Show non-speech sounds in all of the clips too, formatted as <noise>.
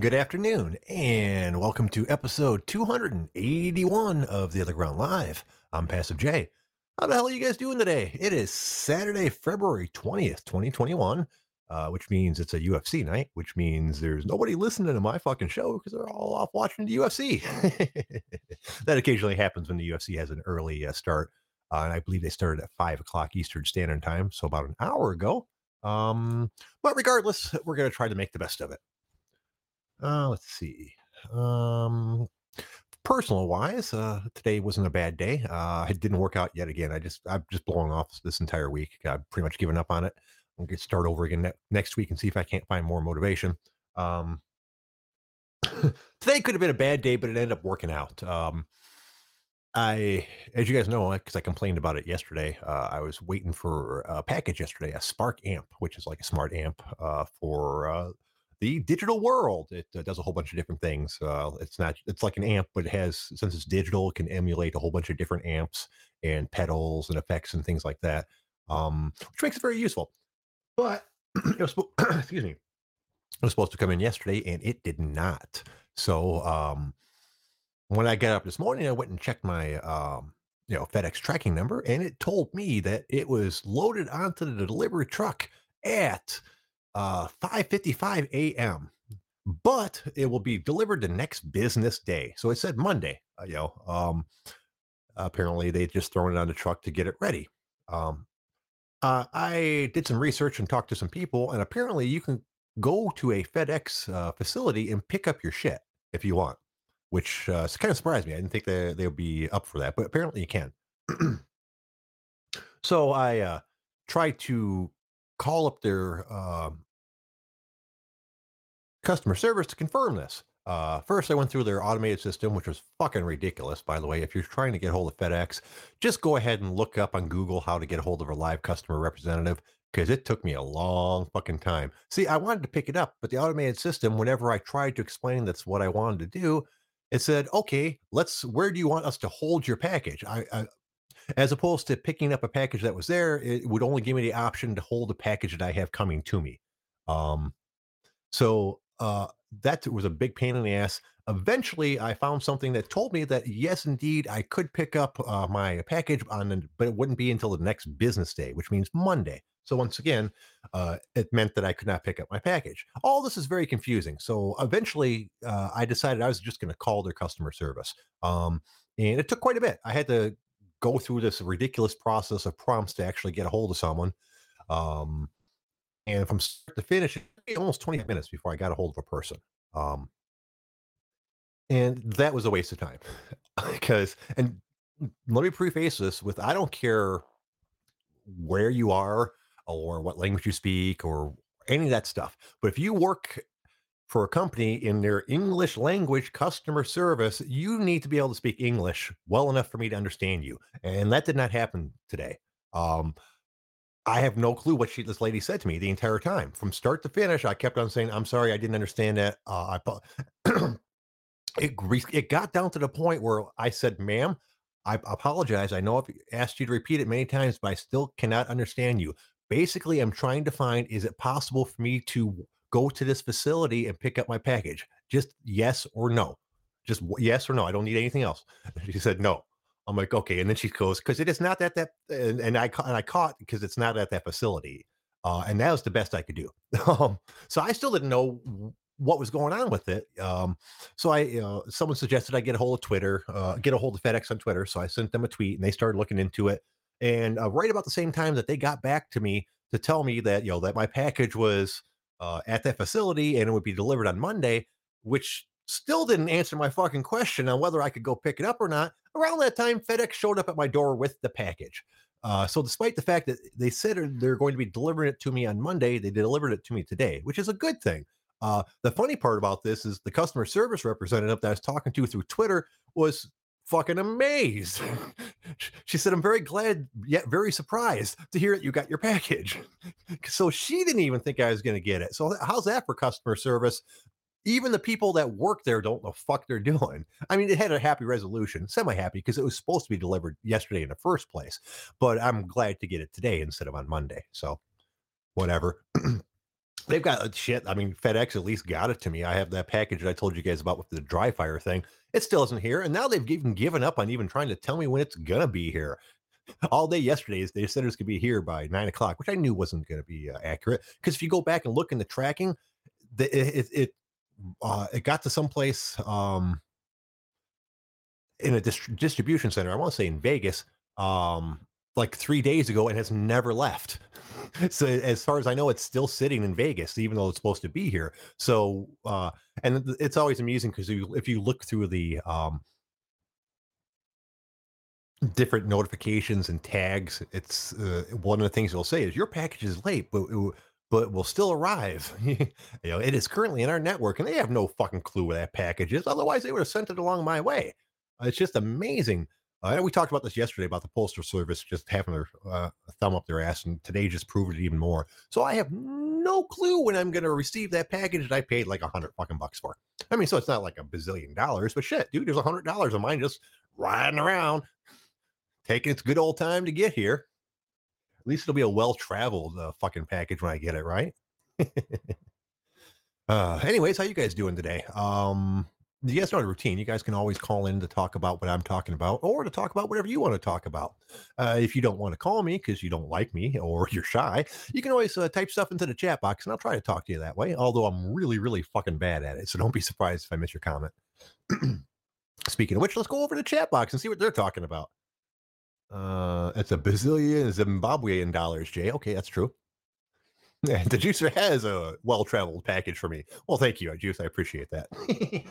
Good afternoon, and welcome to episode 281 of The Other Ground Live. I'm Passive J. How the hell are you guys doing today? It is Saturday, February 20th, 2021, uh, which means it's a UFC night, which means there's nobody listening to my fucking show because they're all off watching the UFC. <laughs> that occasionally happens when the UFC has an early uh, start. Uh, and I believe they started at 5 o'clock Eastern Standard Time, so about an hour ago. Um, but regardless, we're going to try to make the best of it. Uh, let's see. Um, personal wise, uh, today wasn't a bad day. Uh, it didn't work out yet again. I just, I'm just blowing off this entire week. I've pretty much given up on it. I'll get start over again ne- next week and see if I can't find more motivation. Um, <laughs> today could have been a bad day, but it ended up working out. Um, I, as you guys know, because I complained about it yesterday, uh, I was waiting for a package yesterday, a Spark amp, which is like a smart amp uh, for uh, the digital world. It uh, does a whole bunch of different things. Uh, it's not, it's like an amp, but it has, since it's digital, it can emulate a whole bunch of different amps and pedals and effects and things like that, um, which makes it very useful. But <clears throat> it was, <clears throat> excuse me, it was supposed to come in yesterday and it did not. So, um, when I got up this morning, I went and checked my um, you know FedEx tracking number, and it told me that it was loaded onto the delivery truck at uh, 5:55 a.m. But it will be delivered the next business day. So it said Monday. Uh, you know, um, apparently they just thrown it on the truck to get it ready. Um, uh, I did some research and talked to some people, and apparently you can go to a FedEx uh, facility and pick up your shit if you want which uh, kind of surprised me. I didn't think they they would be up for that, but apparently you can. <clears throat> so I uh, tried to call up their um, customer service to confirm this. Uh, first, I went through their automated system, which was fucking ridiculous. By the way, if you're trying to get hold of FedEx, just go ahead and look up on Google how to get hold of a live customer representative because it took me a long fucking time. See, I wanted to pick it up, but the automated system, whenever I tried to explain that's what I wanted to do, it said, "Okay, let's. Where do you want us to hold your package?" I, I as opposed to picking up a package that was there, it would only give me the option to hold a package that I have coming to me. Um, so uh, that was a big pain in the ass. Eventually, I found something that told me that yes, indeed, I could pick up uh, my package on, the, but it wouldn't be until the next business day, which means Monday. So once again, uh, it meant that I could not pick up my package. All this is very confusing. So eventually, uh, I decided I was just going to call their customer service, um, and it took quite a bit. I had to go through this ridiculous process of prompts to actually get a hold of someone. Um, and from start to finish, almost 20 minutes before I got a hold of a person. Um, and that was a waste of time <laughs> because, and let me preface this with I don't care where you are or what language you speak or any of that stuff. But if you work for a company in their English language customer service, you need to be able to speak English well enough for me to understand you. And that did not happen today. Um, I have no clue what she, this lady said to me the entire time from start to finish. I kept on saying, "I'm sorry, I didn't understand that." Uh, I <clears throat> it it got down to the point where I said, "Ma'am, I apologize. I know I've asked you to repeat it many times, but I still cannot understand you. Basically, I'm trying to find is it possible for me to go to this facility and pick up my package? Just yes or no. Just yes or no. I don't need anything else. <laughs> She said no. I'm like, okay. And then she goes, because it is not at that, and, and I and I caught because it's not at that facility. Uh, and that was the best I could do. <laughs> um, so I still didn't know what was going on with it. Um, so I, know, someone suggested I get a hold of Twitter, uh, get a hold of FedEx on Twitter. So I sent them a tweet, and they started looking into it. And uh, right about the same time that they got back to me to tell me that you know that my package was uh, at that facility and it would be delivered on Monday, which still didn't answer my fucking question on whether I could go pick it up or not. Around that time, FedEx showed up at my door with the package. Uh, so, despite the fact that they said they're going to be delivering it to me on Monday, they delivered it to me today, which is a good thing. Uh, the funny part about this is the customer service representative that I was talking to through Twitter was fucking amazed. <laughs> she said, I'm very glad, yet very surprised to hear that you got your package. <laughs> so she didn't even think I was going to get it. So, how's that for customer service? Even the people that work there don't know fuck they're <laughs> doing. I mean, it had a happy resolution, semi happy, because it was supposed to be delivered yesterday in the first place. But I'm glad to get it today instead of on Monday. So, whatever. <clears throat> They've got uh, shit. I mean, FedEx at least got it to me. I have that package that I told you guys about with the dry fire thing. It still isn't here, and now they've even given up on even trying to tell me when it's gonna be here. All day yesterday, they said it was gonna be here by nine o'clock, which I knew wasn't gonna be uh, accurate. Because if you go back and look in the tracking, the, it it it, uh, it got to someplace um, in a dist- distribution center. I want to say in Vegas, um, like three days ago, and has never left. <laughs> so as far as I know, it's still sitting in Vegas, even though it's supposed to be here. So, uh, and it's always amusing because if you look through the um, different notifications and tags, it's uh, one of the things they'll say is your package is late, but but will still arrive. <laughs> you know, it is currently in our network, and they have no fucking clue where that package is. Otherwise, they would have sent it along my way. It's just amazing uh, we talked about this yesterday about the postal service just having their uh, thumb up their ass, and today just proved it even more. So I have no clue when I'm going to receive that package that I paid like a hundred fucking bucks for. I mean, so it's not like a bazillion dollars, but shit, dude, there's a hundred dollars of mine just riding around, taking its good old time to get here. At least it'll be a well traveled uh, fucking package when I get it, right? <laughs> uh, anyways, how you guys doing today? Um, you guys know the routine. You guys can always call in to talk about what I'm talking about or to talk about whatever you want to talk about. Uh, if you don't want to call me because you don't like me or you're shy, you can always uh, type stuff into the chat box and I'll try to talk to you that way. Although I'm really, really fucking bad at it. So don't be surprised if I miss your comment. <clears throat> Speaking of which, let's go over to the chat box and see what they're talking about. Uh, it's a bazillion Zimbabwean dollars, Jay. Okay, that's true. <laughs> the juicer has a well traveled package for me. Well, thank you, Juice. I appreciate that. <laughs>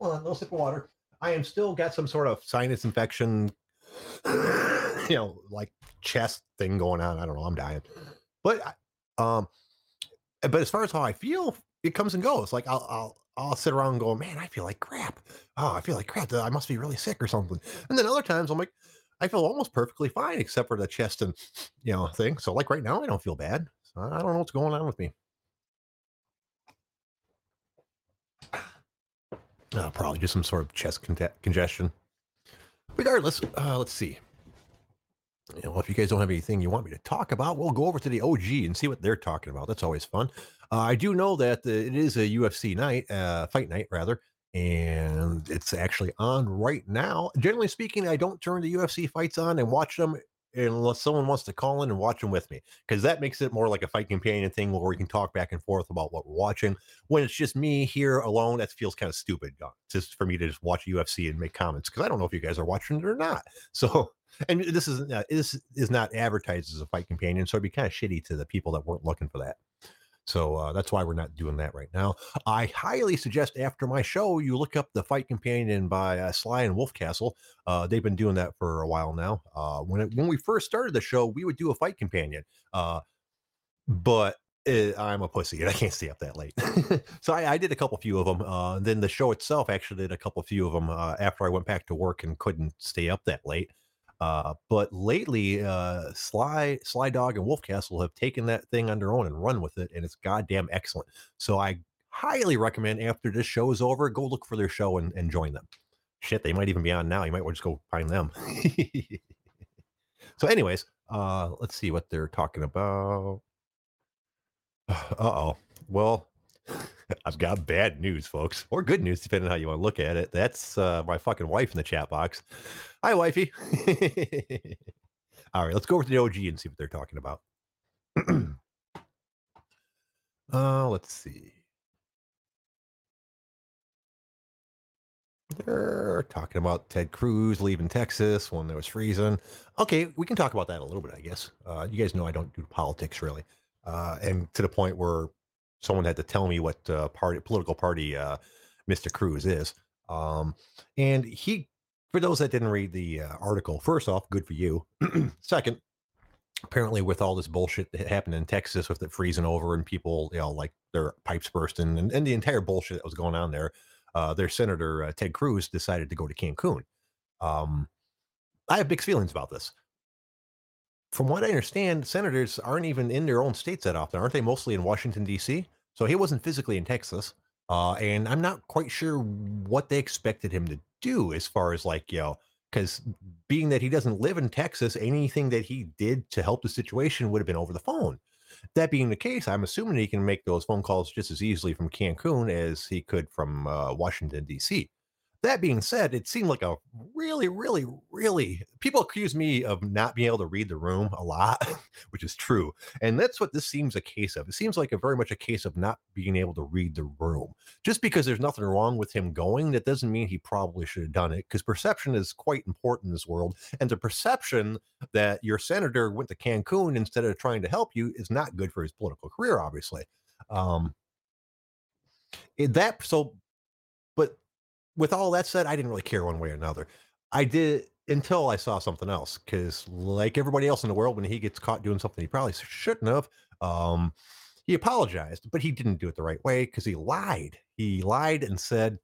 Hold on, a little sip of water. I am still got some sort of sinus infection, you know, like chest thing going on. I don't know. I'm dying. But um, but as far as how I feel, it comes and goes. Like I'll I'll I'll sit around and go, man, I feel like crap. Oh, I feel like crap. I must be really sick or something. And then other times I'm like, I feel almost perfectly fine except for the chest and you know thing. So like right now, I don't feel bad. So I don't know what's going on with me. Uh, probably just some sort of chest con- congestion. Regardless, uh, let's see. You know, if you guys don't have anything you want me to talk about, we'll go over to the OG and see what they're talking about. That's always fun. Uh, I do know that uh, it is a UFC night, uh, fight night rather, and it's actually on right now. Generally speaking, I don't turn the UFC fights on and watch them unless someone wants to call in and watch them with me because that makes it more like a fight companion thing where we can talk back and forth about what we're watching when it's just me here alone that feels kind of stupid just for me to just watch ufc and make comments because i don't know if you guys are watching it or not. <laughs> So and this is uh, this is not advertised as a fight companion so it'd be kind of shitty to the people that weren't looking for that so uh, that's why we're not doing that right now. I highly suggest after my show, you look up the Fight Companion by uh, Sly and Wolfcastle. Uh, they've been doing that for a while now. Uh, when it, when we first started the show, we would do a Fight Companion, uh, but it, I'm a pussy and I can't stay up that late. <laughs> so I, I, did a couple few of them. Uh, then the show itself actually did a couple few of them after I went back to work and couldn't stay up that late. Uh, but lately, uh, Sly, Sly Dog, and Wolfcastle have taken that thing on their own and run with it, and it's goddamn excellent. So I highly recommend after this show is over, go look for their show and, and join them. Shit, they might even be on now. You might want to just go find them. <laughs> so, anyways, uh, let's see what they're talking about. <sighs> Uh oh. Well, <laughs> I've got bad news, folks, or good news, depending on how you want to look at it. That's uh, my fucking wife in the chat box. Hi, wifey. <laughs> All right, let's go over to the OG and see what they're talking about. <clears throat> uh, let's see. They're talking about Ted Cruz leaving Texas when there was freezing. Okay, we can talk about that a little bit, I guess. Uh, you guys know I don't do politics really, uh, and to the point where someone had to tell me what uh, party, political party uh, Mr. Cruz is. Um, and he for those that didn't read the uh, article, first off, good for you. <clears throat> Second, apparently with all this bullshit that happened in Texas with it freezing over and people, you know, like their pipes bursting and, and the entire bullshit that was going on there, uh, their senator uh, Ted Cruz decided to go to Cancun. Um, I have mixed feelings about this. From what I understand, senators aren't even in their own states that often, aren't they? Mostly in Washington D.C. So he wasn't physically in Texas, uh, and I'm not quite sure what they expected him to do as far as like, you know, because being that he doesn't live in Texas, anything that he did to help the situation would have been over the phone. That being the case, I'm assuming he can make those phone calls just as easily from Cancun as he could from uh, Washington, D.C. That being said, it seemed like a really, really, really people accuse me of not being able to read the room a lot, <laughs> which is true. And that's what this seems a case of. It seems like a very much a case of not being able to read the room. Just because there's nothing wrong with him going, that doesn't mean he probably should have done it because perception is quite important in this world. And the perception that your senator went to Cancun instead of trying to help you is not good for his political career, obviously. Um, that so but with all that said, I didn't really care one way or another. I did until I saw something else. Because like everybody else in the world, when he gets caught doing something he probably shouldn't have, um, he apologized, but he didn't do it the right way because he lied. He lied and said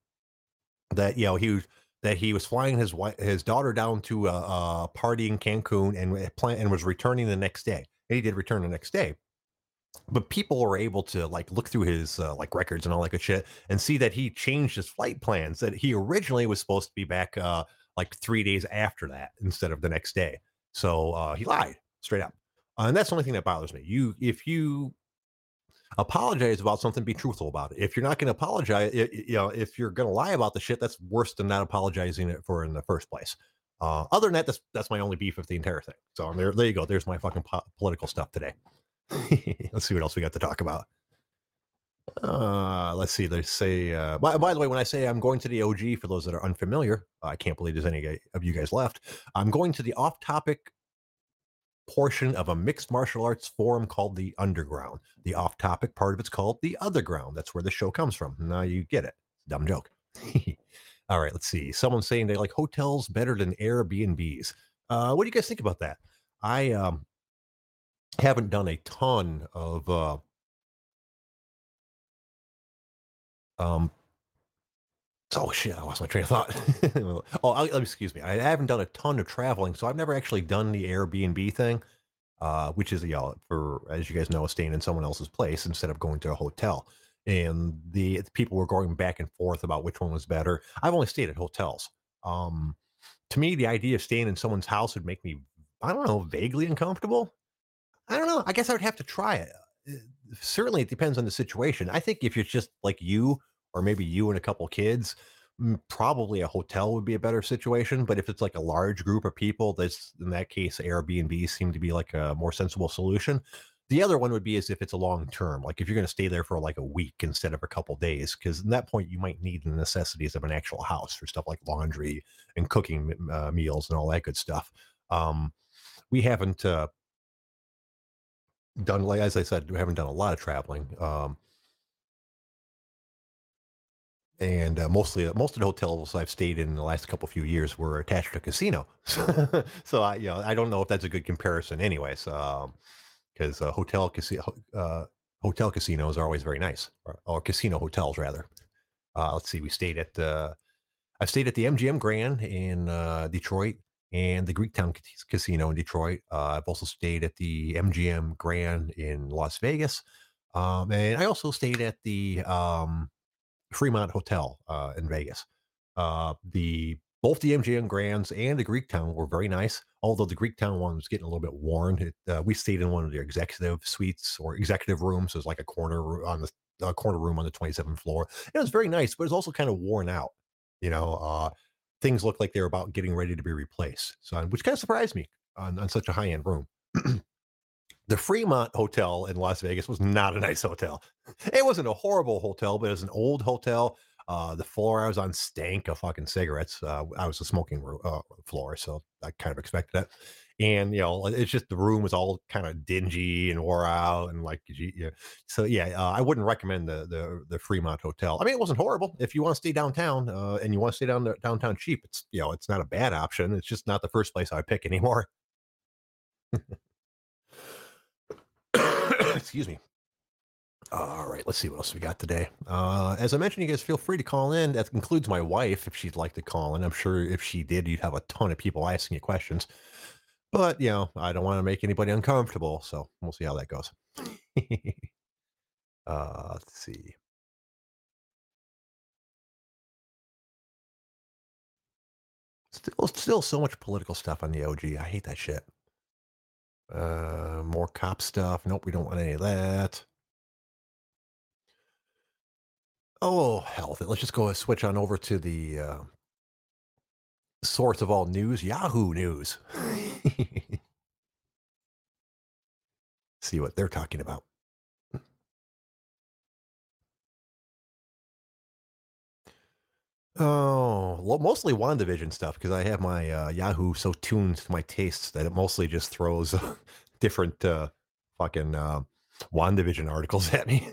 that you know he was that he was flying his wife, his daughter down to a, a party in Cancun and plan and was returning the next day. And he did return the next day but people were able to like look through his uh, like records and all that good shit and see that he changed his flight plans that he originally was supposed to be back uh like three days after that instead of the next day. So uh he lied straight up. Uh, and that's the only thing that bothers me. You if you apologize about something be truthful about it. If you're not going to apologize i- i- you know if you're going to lie about the shit that's worse than not apologizing it for in the first place. Uh other than that that's that's my only beef with the entire thing. So there there you go. There's my fucking po- political stuff today <laughs> Let's see what else we got to talk about. Uh, let's see. Let's say. Uh, by, by the way, when I say I'm going to the OG, for those that are unfamiliar, I can't believe there's any of you guys left. I'm going to the off-topic portion of a mixed martial arts forum called the Underground. The off-topic part of it's called the Other Ground. That's where the show comes from. Now you get it. Dumb joke. <laughs> All right. Let's see. Someone's saying they like hotels better than Airbnbs. Uh, what do you guys think about that? I um haven't done a ton of uh um oh shit i lost my train of thought. <laughs> Oh I, excuse me i haven't done a ton of traveling so i've never actually done the airbnb thing uh which is know for as you guys know staying in someone else's place instead of going to a hotel. And the people were going back and forth about which one was better. I've only stayed at hotels. Um to me the idea of staying in someone's house would make me i don't know vaguely uncomfortable I don't know. I guess I would have to try it. Uh, Certainly, it depends on the situation. I think if it's just like you, or maybe you and a couple kids, mm, probably a hotel would be a better situation. But if it's like a large group of people, that's in that case, Airbnb seem to be like a more sensible solution. The other one would be as if it's a long term, like if you're going to stay there for like a week instead of a couple days, because at that point you might need the necessities of an actual house for stuff like laundry and cooking uh, meals and all that good stuff. Um, we haven't uh, done like as I said, we haven't done a lot of traveling. Um, and uh, mostly most of the hotels I've stayed in the last couple few years were attached to a casino. <laughs> so I, you know, I don't know if that's a good comparison, anyways. Um, because uh, hotel casino uh, hotel casinos are always very nice, or, or casino hotels rather. Uh, let's see, we stayed at uh, I've stayed at the MGM Grand in uh, Detroit and the Greektown Cas- Casino in Detroit. Uh, I've also stayed at the MGM Grand in Las Vegas, um, and I also stayed at the um, Fremont Hotel uh, in Vegas. Uh, the both the MGM Grands and the Greektown were very nice. Although the Greektown one was getting a little bit worn. It, uh, we stayed in one of the executive suites or executive rooms. It was like a corner on the corner room on the 27th floor. It was very nice, but it was also kind of worn out. You know, uh, things looked like they were about getting ready to be replaced. So, which kind of surprised me on, on such a high end room. <clears throat> the Fremont Hotel in Las Vegas was not a nice hotel. It wasn't a horrible hotel, but it was an old hotel. Uh, the floor I was on stank of fucking cigarettes. Uh, I was a smoking uh, floor, so I kind of expected that. And you know, it's just the room was all kind of dingy and wore out, and like, you so yeah, uh, I wouldn't recommend the, the the Fremont Hotel. I mean, it wasn't horrible. If you want to stay downtown uh, and you want to stay down there, downtown cheap, it's you know, it's not a bad option. It's just not the first place I pick anymore. <coughs> Excuse me. All right, let's see what else we got today. Uh, as I mentioned, you guys feel free to call in. That includes my wife if she'd like to call in. I'm sure if she did, you'd have a ton of people asking you questions. But you know, I don't want to make anybody uncomfortable, so we'll see how that goes. <laughs> uh, let's see. Still, still so much political stuff on the OG. I hate that shit. Uh, more cop stuff. Nope, we don't want any of that. Oh, hell. Let's just go switch on over to the uh, source of all news, Yahoo News. <laughs> See what they're talking about. Oh, well, mostly WandaVision stuff because I have my uh, Yahoo so tuned to my tastes that it mostly just throws <laughs> different uh, fucking uh, WandaVision articles <laughs> at me.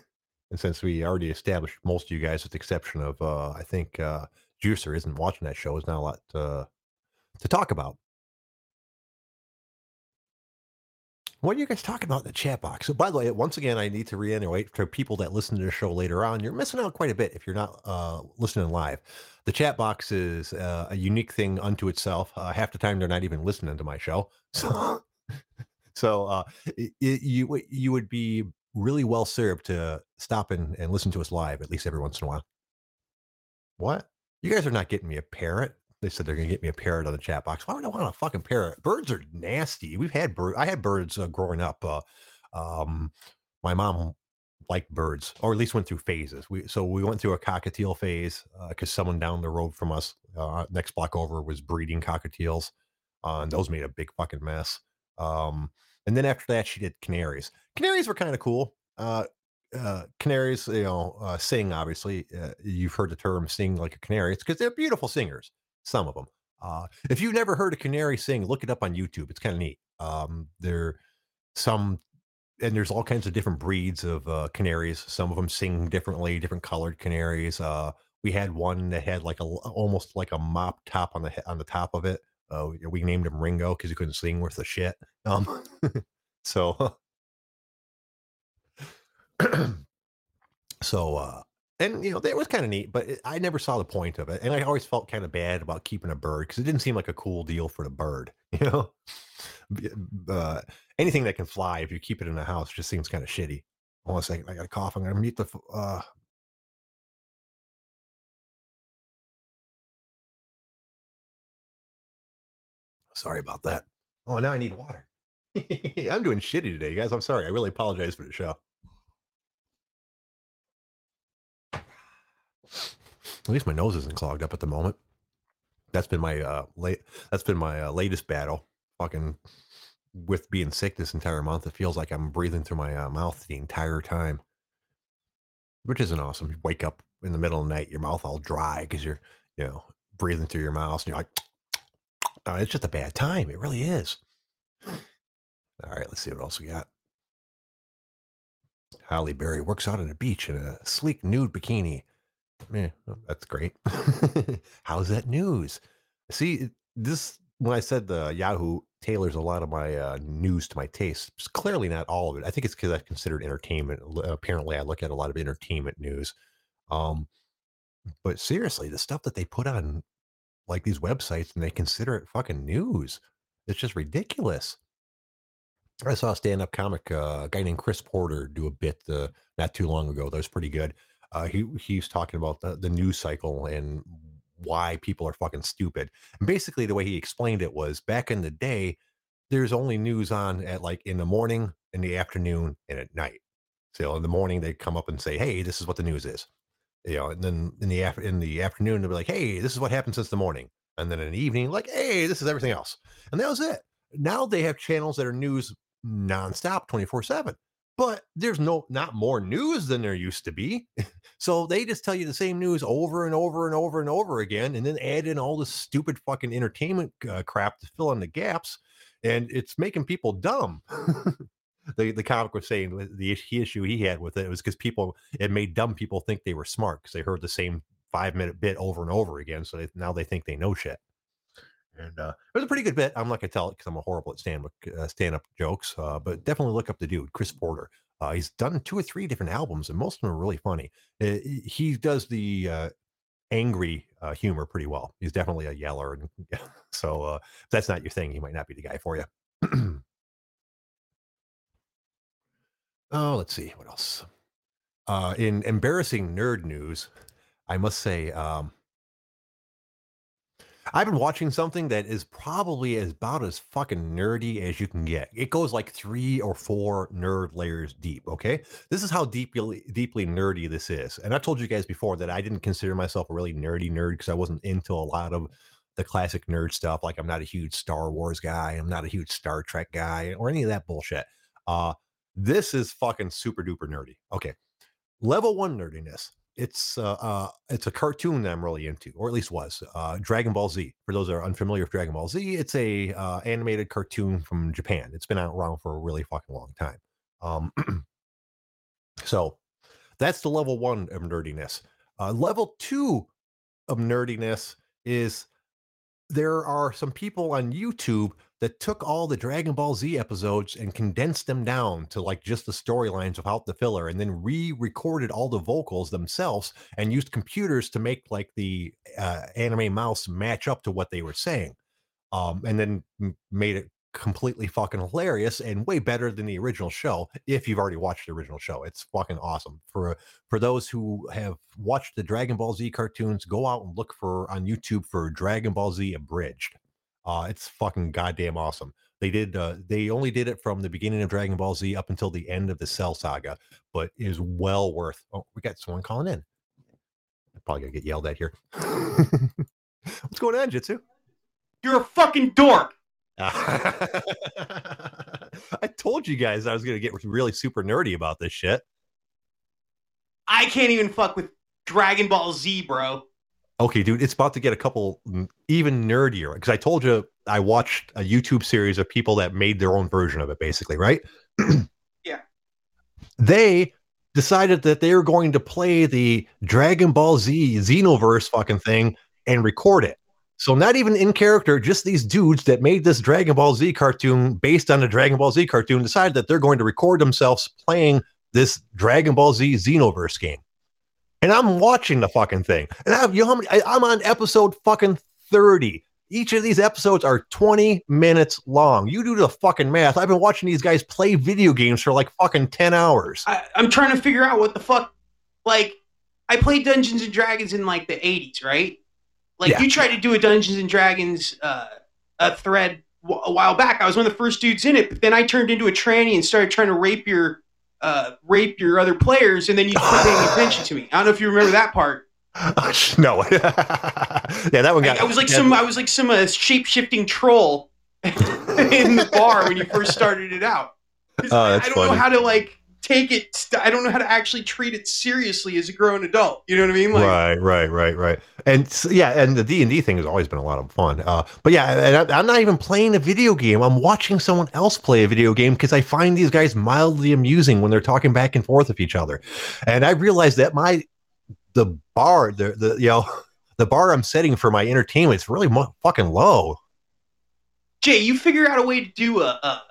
And since we already established most of you guys, with the exception of uh, I think uh, Juicer isn't watching that show, there's not a lot uh, to talk about. What are you guys talking about in the chat box? So, by the way, once again, I need to reiterate for people that listen to the show later on, you're missing out quite a bit if you're not uh, listening live. The chat box is uh, a unique thing unto itself. Uh, half the time, they're not even listening to my show. <laughs> So, so uh, it, it, you you would be really well served to stop and, and listen to us live at least every once in a while. What? You guys are not getting me a parrot. They said they're going to get me a parrot on the chat box. Why would I want a fucking parrot? Birds are nasty. We've had birds. I had birds uh, growing up. Uh, um, my mom liked birds, or at least went through phases. We so we went through a cockatiel phase because uh, someone down the road from us, uh, next block over, was breeding cockatiels, uh, and those made a big fucking mess. Um, and then after that, she did canaries. Canaries were kind of cool. Uh, canaries, you know, uh, sing. Obviously, uh, you've heard the term "sing like a canary." It's because they're beautiful singers. Some of them. Uh, if you've never heard a canary sing, look it up on YouTube. It's kind of neat. Um, there, some, and there's all kinds of different breeds of uh, canaries. Some of them sing differently, different colored canaries. Uh, we had one that had like a almost like a mop top on the on the top of it. Uh, we named him Ringo because he couldn't sing worth a shit. Um, <laughs> so, <clears throat> so uh, and you know that was kind of neat but it, i never saw the point of it and i always felt kind of bad about keeping a bird because it didn't seem like a cool deal for the bird <laughs> you know? Uh, anything that can fly if you keep it in a house just seems kind of shitty. Hold on a second i got a cough i'm gonna mute the uh sorry about that. Oh now i need water. <laughs> I'm doing shitty today guys i'm sorry i really apologize for the show At least my nose isn't clogged up at the moment. That's been my uh late. That's been my uh, latest battle. Fucking with being sick this entire month, it feels like I'm breathing through my uh, mouth the entire time, which isn't awesome. You wake up in the middle of the night, your mouth all dry because you're, you know, breathing through your mouth, and you're like, <sniffs> oh, it's just a bad time. It really is. All right, let's see what else we got. Halle Berry works out on a beach in a sleek nude bikini. Yeah, that's great. <laughs> How's that news? See, this when I said the Yahoo tailors a lot of my uh, news to my taste. It's clearly not all of it. I think it's because I considered entertainment. Apparently, I look at a lot of entertainment news. Um, but seriously, the stuff that they put on like these websites and they consider it fucking news. It's just ridiculous. I saw a stand-up comic, uh, a guy named Chris Porter, do a bit uh, not too long ago. That was pretty good. Uh, he he's talking about the, the news cycle and why people are fucking stupid. And basically, the way he explained it was back in the day, there's only news on at like in the morning, in the afternoon, and at night. So in the morning, they come up and say, "Hey, this is what the news is," you know, and then in the after in the afternoon, they'll be like, "Hey, this is what happened since the morning," and then in the evening, like, "Hey, this is everything else," and that was it. Now they have channels that are news nonstop, twenty four seven but there's no not more news than there used to be. <laughs> so they just tell you the same news over and over and over and over again, and then add in all this stupid fucking entertainment uh, crap to fill in the gaps, and it's making people dumb. <laughs> the the comic was saying the issue he had with it was because people it made dumb people think they were smart because they heard the same five minute bit over and over again, so they, now they think they know shit. And uh, it was a pretty good bit. I'm not gonna tell it because I'm a horrible at stand uh, stand up jokes, uh, but definitely look up the dude, Chris Porter. Uh, he's done two or three different albums, and most of them are really funny. Uh, he does the uh, angry uh, humor pretty well. He's definitely a yeller, and <laughs> so uh, if that's not your thing, he might not be the guy for you. <clears throat> oh, let's see what else. In embarrassing nerd news, I must say. Um, I've been watching something that is probably as about as fucking nerdy as you can get. It goes like three or four nerd layers deep. Okay, this is how deeply deeply nerdy this is. And I told you guys before that I didn't consider myself a really nerdy nerd because I wasn't into a lot of the classic nerd stuff. Like I'm not a huge Star Wars guy. I'm not a huge Star Trek guy or any of that bullshit. Uh, this is fucking super duper nerdy. Okay, level one nerdiness it's uh, uh, it's a cartoon that I'm really into, or at least was. Uh, Dragon Ball Z. For those that are unfamiliar with Dragon Ball Z, it's a uh, animated cartoon from Japan. It's been out around for a really fucking long time. Um, <clears throat> so that's the level one of nerdiness. Uh, level two of nerdiness is there are some people on YouTube that took all the Dragon Ball Z episodes and condensed them down to like just the storylines without the filler, and then re-recorded all the vocals themselves and used computers to make like the uh, anime mouse match up to what they were saying, um, and then made it completely fucking hilarious and way better than the original show if you've already watched the original show. It's fucking awesome. For for those who have watched the dragon ball z cartoons go out and look for on youtube for dragon ball z abridged uh it's fucking goddamn awesome. They did uh they only did it from the beginning of dragon ball z up until the end of the cell saga but is well worth oh we got someone calling in. I'm probably gonna get yelled at here. <laughs> What's going on Jjitz? You're a fucking dork! <laughs> I told you guys I was going to get really super nerdy about this shit. I can't even fuck with Dragon Ball Z, bro. Okay, dude, it's about to get a couple even nerdier because I told you I watched a YouTube series of people that made their own version of it, basically, right? <clears throat> yeah. They decided that they were going to play the Dragon Ball Z Xenoverse fucking thing and record it. So not even in character, just these dudes that made this Dragon Ball Z cartoon based on a Dragon Ball Z cartoon decided that they're going to record themselves playing this Dragon Ball Z Xenoverse game. And I'm watching the fucking thing. And I have you know how many I, I'm on episode fucking 30. Each of these episodes are 20 minutes long. You do the fucking math. I've been watching these guys play video games for like fucking 10 hours. I, I'm trying to figure out what the fuck like I played Dungeons and Dragons in like the 80s, right? Like yeah. you tried to do a Dungeons and Dragons uh, a thread a while back. I was one of the first dudes in it, but then I turned into a tranny and started trying to rape your uh, rape your other players, and then you quit paying <laughs> attention to me. I don't know if you remember that part. <laughs> no, <laughs> yeah, that one got. I, I was like some. I was like some uh, shape shifting troll in the bar when you first started it out. Oh, I don't funny. know how to like take it. I don't know how to actually treat it seriously as a grown adult. You know what I mean? Like, right, right, right, right. And so, yeah, and the D and D thing has always been a lot of fun. Uh, but yeah, I, am not even playing a video game. I'm watching someone else play a video game because I find these guys mildly amusing when they're talking back and forth with each other. And I realized that my the bar, the the you know, <laughs> the bar I'm setting for my entertainment is really mo- fucking low. Jay, you figure out a way to do a, a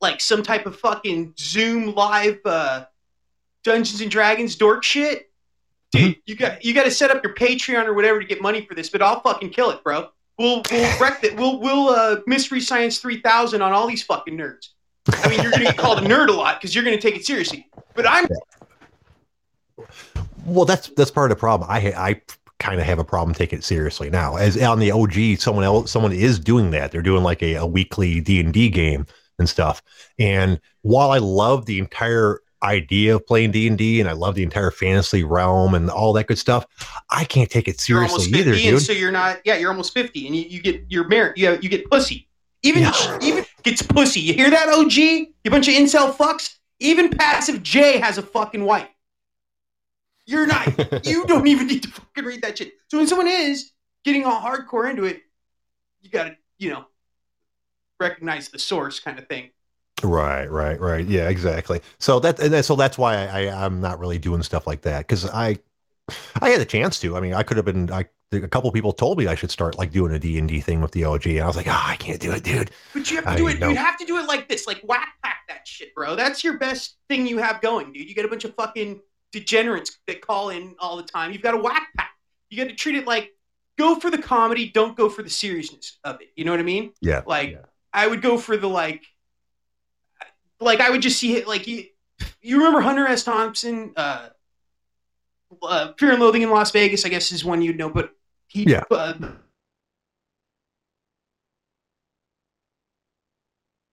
like some type of fucking Zoom live uh, Dungeons and Dragons dork shit, dude, mm-hmm. you got you got to set up your Patreon or whatever to get money for this. But I'll fucking kill it, bro. We'll we'll <laughs> wreck it. We'll we'll uh, mystery science three thousand on all these fucking nerds. I mean, you're gonna get called a nerd a lot because you're gonna take it seriously. But I'm. Well, that's that's part of the problem. I I kind of have a problem taking it seriously now. As on the OG, someone else, someone is doing that. They're doing like a, a weekly D and D game and stuff. And while I love the entire idea of playing D and D, and I love the entire fantasy realm and all that good stuff, I can't take it seriously either, dude. So you're not, yeah, you're almost fifty, and you, you get you're married, you, you get pussy. Even yeah. even gets pussy. You hear that, OG? You bunch of incel fucks. Even passive J has a fucking wife. You're not. <laughs> you don't even need to fucking read that shit. So when someone is getting all hardcore into it, you gotta, you know, recognize the source kind of thing. Right, right, right. Yeah, exactly. So that and so that's why I, I am not really doing stuff like that because I I had a chance to. I mean, I could have been. I a couple people told me I should start like doing a D and D thing with the OG, and I was like, oh, I can't do it, dude. But you have to I do it. Know. You have to do it like this, like whack pack that shit, bro. That's your best thing you have going, dude. You get a bunch of fucking degenerates that call in all the time. You've got a whack pack. You got to treat it like go for the comedy, don't go for the seriousness of it. You know what I mean? Yeah. Like. Yeah I would go for the like, like I would just see it like you. You remember Hunter S. Thompson, uh, uh, Fear and Loathing in Las Vegas? I guess is one you'd know, but he, yeah. Uh,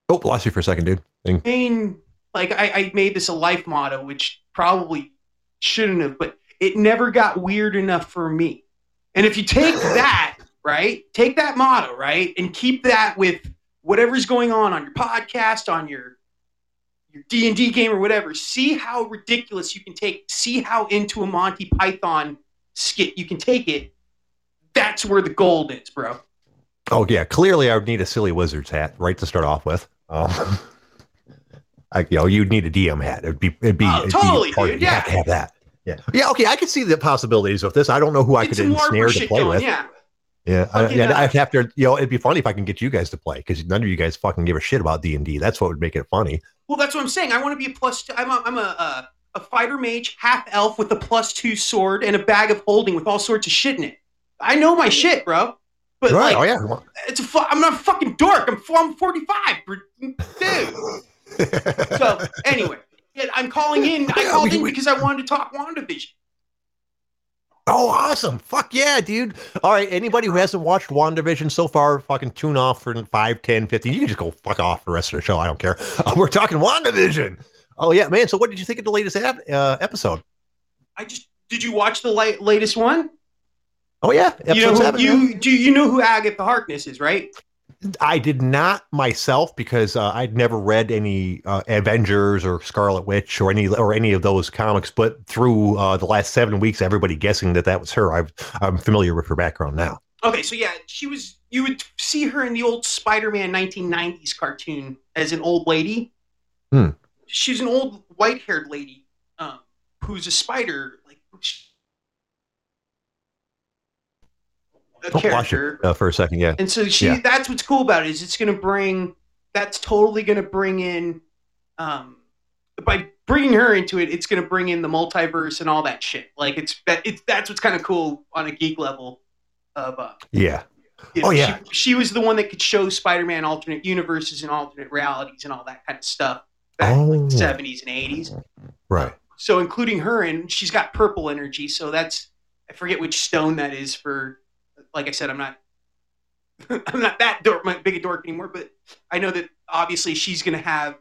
oh, lost you for a second, dude. Thing. Main, like I, I made this a life motto, which probably shouldn't have, but it never got weird enough for me. And if you take that, right, take that motto, right, and keep that with whatever's going on on your podcast, on your your D and D game or whatever, see how ridiculous you can take, see how into a Monty Python skit you can take it. That's where the gold is, bro. Oh yeah, clearly I would need a silly wizard's hat, right to start off with. Um, <laughs> I, you know, you'd need a DM hat. It'd be, it'd be, Oh, it'd totally, be part- dude, you have to yeah. have that. Yeah, yeah. Okay, I could see the possibilities of this. I don't know who I could some ensnare to play going, with. yeah. Yeah, I, yeah, uh, I'd have to. You know, it'd be funny if I can get you guys to play because none of you guys fucking give a shit about D and D. That's what would make it funny. Well, that's what I'm saying. I want to be a plus. Two, I'm a, I'm a, a a fighter mage, half elf with a plus two sword and a bag of holding with all sorts of shit in it. I know my shit, bro. But right? like, oh yeah. it's a fu- I'm not a fucking dork. I'm, I'm 45, dude. <laughs> So anyway, I'm calling in. I <laughs> called in because I wanted to talk WandaVision. Oh, awesome. Fuck yeah, dude. All right. Anybody who hasn't watched WandaVision so far, fucking tune off for 5, 10, 15. You can just go fuck off the rest of the show. I don't care. <laughs> Uh, we're talking WandaVision. Oh, yeah, man. So, what did you think of the latest ap- uh, episode? I just did you watch the la- latest one? Oh, yeah. you know who, seven, you do you know who Agatha Harkness is, right? I did not myself because uh, I'd never read any uh, Avengers or Scarlet Witch or any or any of those comics. But through uh, the last seven weeks, everybody guessing that that was her. I've, I'm familiar with her background now. Okay, so yeah, she was. You would see her in the old Spider-Man 1990s cartoon as an old lady. Hmm. She's an old white-haired lady um, who's a spider, like a Oh, watch character. it uh, for a second. Yeah. And so she Yeah. that's what's cool about it is it's going to bring that's totally going to bring in um by bringing her into it it's going to bring in the multiverse and all that shit. Like it's that it's that's what's kind of cool on a geek level of uh Yeah. you Oh, yeah. She, she was the one that could show Spider-Man alternate universes and alternate realities and all that kind of stuff back in like Oh. the 70s and 80s. Right. So including her and she's got purple energy, so that's I forget which stone that is for like I said, I'm not <laughs> I'm not that dork, my big a dork anymore, but I know that obviously she's gonna have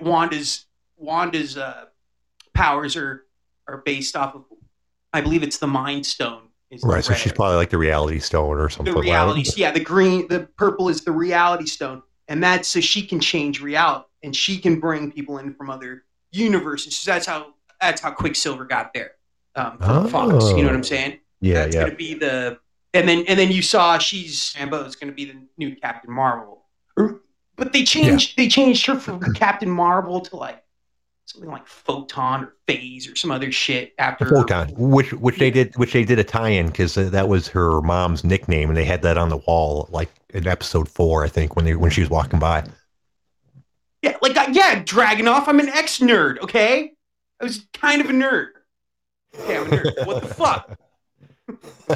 Wanda's Wanda's uh, powers are are based off of I believe it's the Mind Stone. Is Right. So she's probably like the reality stone or something. the like reality. that. Yeah, the green, the purple is the reality stone, and that's so she can change reality and she can bring people in from other universes. So that's how that's how Quicksilver got there um, from Fox. You know what I'm saying? Yeah. that's yeah. going to be the and then and then you saw she's Rambeau is going to be the new Captain Marvel. But they changed they changed her from <laughs> Captain Marvel to like something like Photon or Phase or some other shit after Photon, which which they did, which they did a tie-in because that was her mom's nickname, and they had that on the wall, like in episode four, I think, when they when she was walking by. Yeah, like uh, yeah, Dragonoff. I'm an ex nerd. Okay, I was kind of a nerd. Yeah, I'm a nerd. What the fuck? <laughs> <laughs>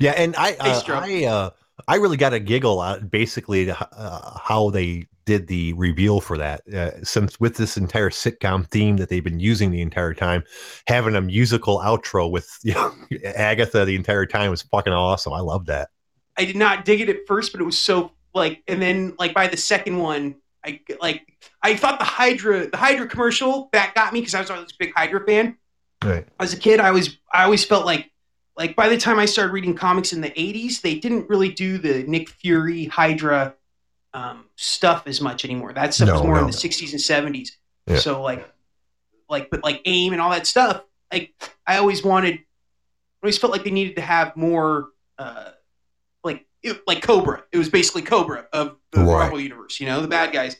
yeah, and I uh, I uh, I really got a giggle out basically uh, how they did the reveal for that. Uh, since with this entire sitcom theme that they've been using the entire time, having a musical outro with you <laughs> know, Agatha the entire time was fucking awesome. I love that. I did not dig it at first, but it was so like, and then like by the second one, I like I thought the Hydra, the Hydra commercial that got me because I was always a big Hydra fan. Right. As a kid, I was I always felt like like by the time I started reading comics in the '80s, they didn't really do the Nick Fury Hydra um, stuff as much anymore. That stuff No, was more in the '60s and '70s. Yeah. So like, like but like AIM and all that stuff. Like I always wanted, I always felt like they needed to have more. Uh, like it, like Cobra. It was basically Cobra of the Right. Marvel universe. You know, the bad guys.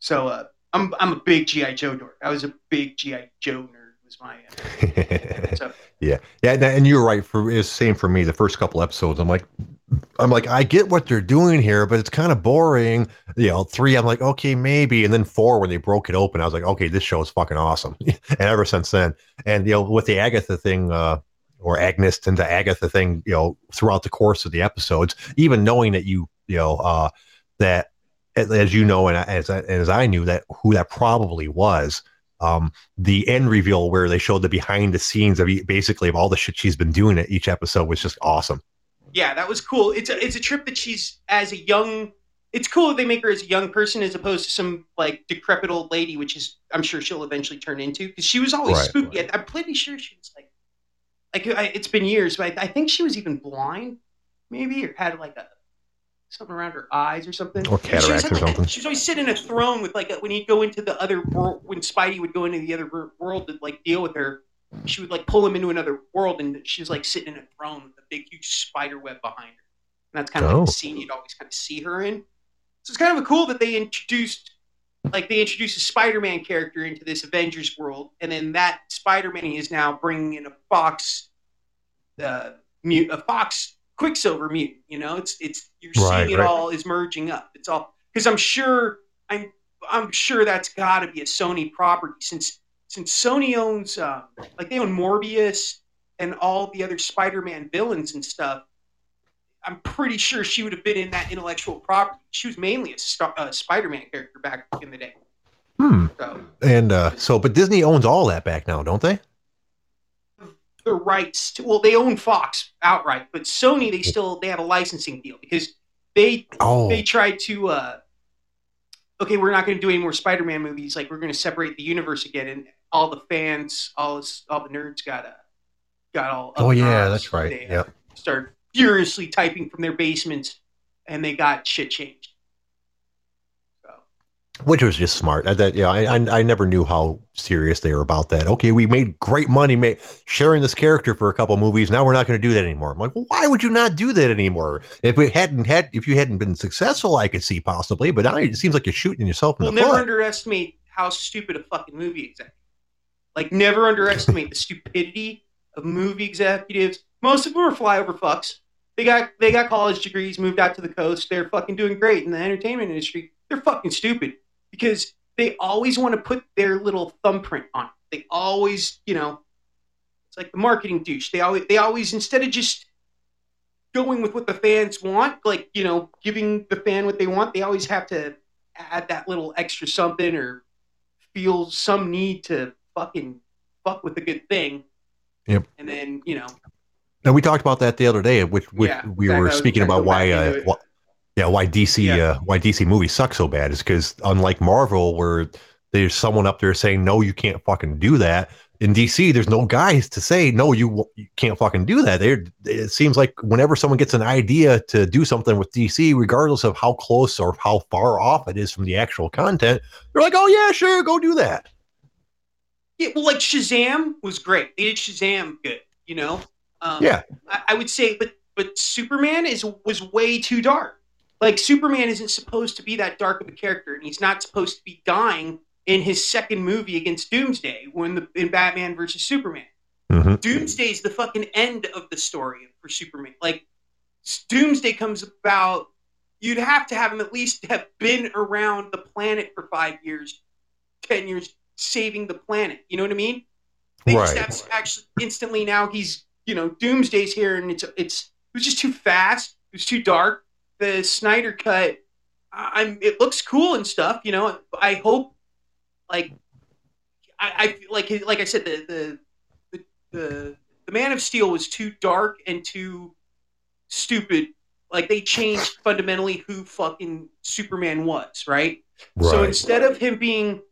So uh, I'm I'm a big GI Joe dork. I was a big GI Joe nerd. Was my uh, <laughs> so yeah, yeah, and- you're right. For it's same for me. The first couple episodes, I'm like, I'm like, I get what they're doing here, but it's kind of boring. You know, three, I'm like, okay, maybe, and then four, when they broke it open, I was like, okay, this show is fucking awesome. <laughs> and ever since then, and you know, with the Agatha thing, uh, or Agnes and the Agatha thing, you know, throughout the course of the episodes, even knowing that you, you know, uh, that as- as you know, and as as I knew that who that probably was um, the end reveal where they showed the behind the scenes of basically of all the shit she's been doing at each episode was just awesome. yeah, that was cool. It's a it's a trip that she's as a young it's cool that they make her as a young person as opposed to some like decrepit old lady, which is I'm sure she'll eventually turn into because she was always Right, spooky. I, I'm pretty sure she was like, like I, it's been years, but I, I think she was even blind, maybe, or had like a something around her eyes or something. Or cataracts or like, a- something. She was always sitting in a throne with like a, when he'd go into the other world, when Spidey would go into the other world to like deal with her. She would like pull him into another world, and she was like sitting in a throne with a big, huge spider web behind her. And that's kind of Oh. like the scene you'd always kind of see her in. So it's kind of cool that they introduced, like, they introduced a Spider-Man character into this Avengers world, and then that Spider-Man is now bringing in a Fox, uh, mute, a Fox Quicksilver mutant. You know, it's it's you're Right, seeing it right. all is merging up. It's all because I'm sure I'm I'm sure that's got to be a Sony property since since Sony owns um, like they own Morbius and all the other Spider-Man villains and stuff. I'm pretty sure she would have been in that intellectual property. She was mainly a, star, a Spider-Man character back in the day. Hmm. So And uh, so, but Disney owns all that back now, don't they? The rights to well, they own Fox outright, but Sony they still they have a licensing deal because they Oh, they tried to uh okay we're not going to do any more spider-man movies like we're going to separate the universe again and all the fans all this, all the nerds got uh, got all oh yeah, that's right. yeah started furiously typing from their basements and they got shit changed Which was just smart. Uh, That yeah, I, I I never knew how serious they were about that. Okay, we made great money, ma- sharing this character for a couple movies. Now we're not going to do that anymore. I'm like, well, why would you not do that anymore? If it hadn't had, if you hadn't been successful, I could see possibly. But now it seems like you're shooting yourself in we'll the never foot. underestimate how stupid a fucking movie executive like never underestimate the stupidity of movie executives most of them are flyover fucks they got they got college degrees moved out to the coast they're fucking doing great in the entertainment industry they're fucking stupid because they always want to put their little thumbprint on it they always you know it's like the marketing douche they always they always instead of just going with what the fans want like you know giving the fan what they want they always have to add that little extra something or feel some need to fucking fuck with a good thing. Yep. And then, you know, And we talked about that the other day, which, which Yeah, we were speaking about why, uh, into it. wh- yeah, why DC, Yeah. uh, why DC movies suck so bad is because unlike Marvel, where there's someone up there saying no, you can't fucking do that. In DC, there's no guys to say no, you, you can't fucking do that. There, it seems like whenever someone gets an idea to do something with DC, regardless of how close or how far off it is from the actual content, they're like, oh yeah, sure, go do that. yeah, well, like Shazam was great. They did Shazam good, you know. Um, Yeah. I, I would say, but but Superman is was way too dark. Like Superman isn't supposed to be that dark of a character, and he's not supposed to be dying in his second movie against Doomsday when the in Batman versus Superman. Mhm. Doomsday is the fucking end of the story for Superman. Like Doomsday comes about, you'd have to have him at least have been around the planet for five years, ten years, saving the planet. You know what I mean? They just Right. have actually instantly now he's you know Doomsday's here and it's it's it was just too fast. It was too dark. The Snyder cut, I'm it looks cool and stuff. You know, I hope like I, I like like I said the the the the, the Man of Steel was too dark and too stupid. Like they changed fundamentally who fucking Superman was, right? So instead of him being,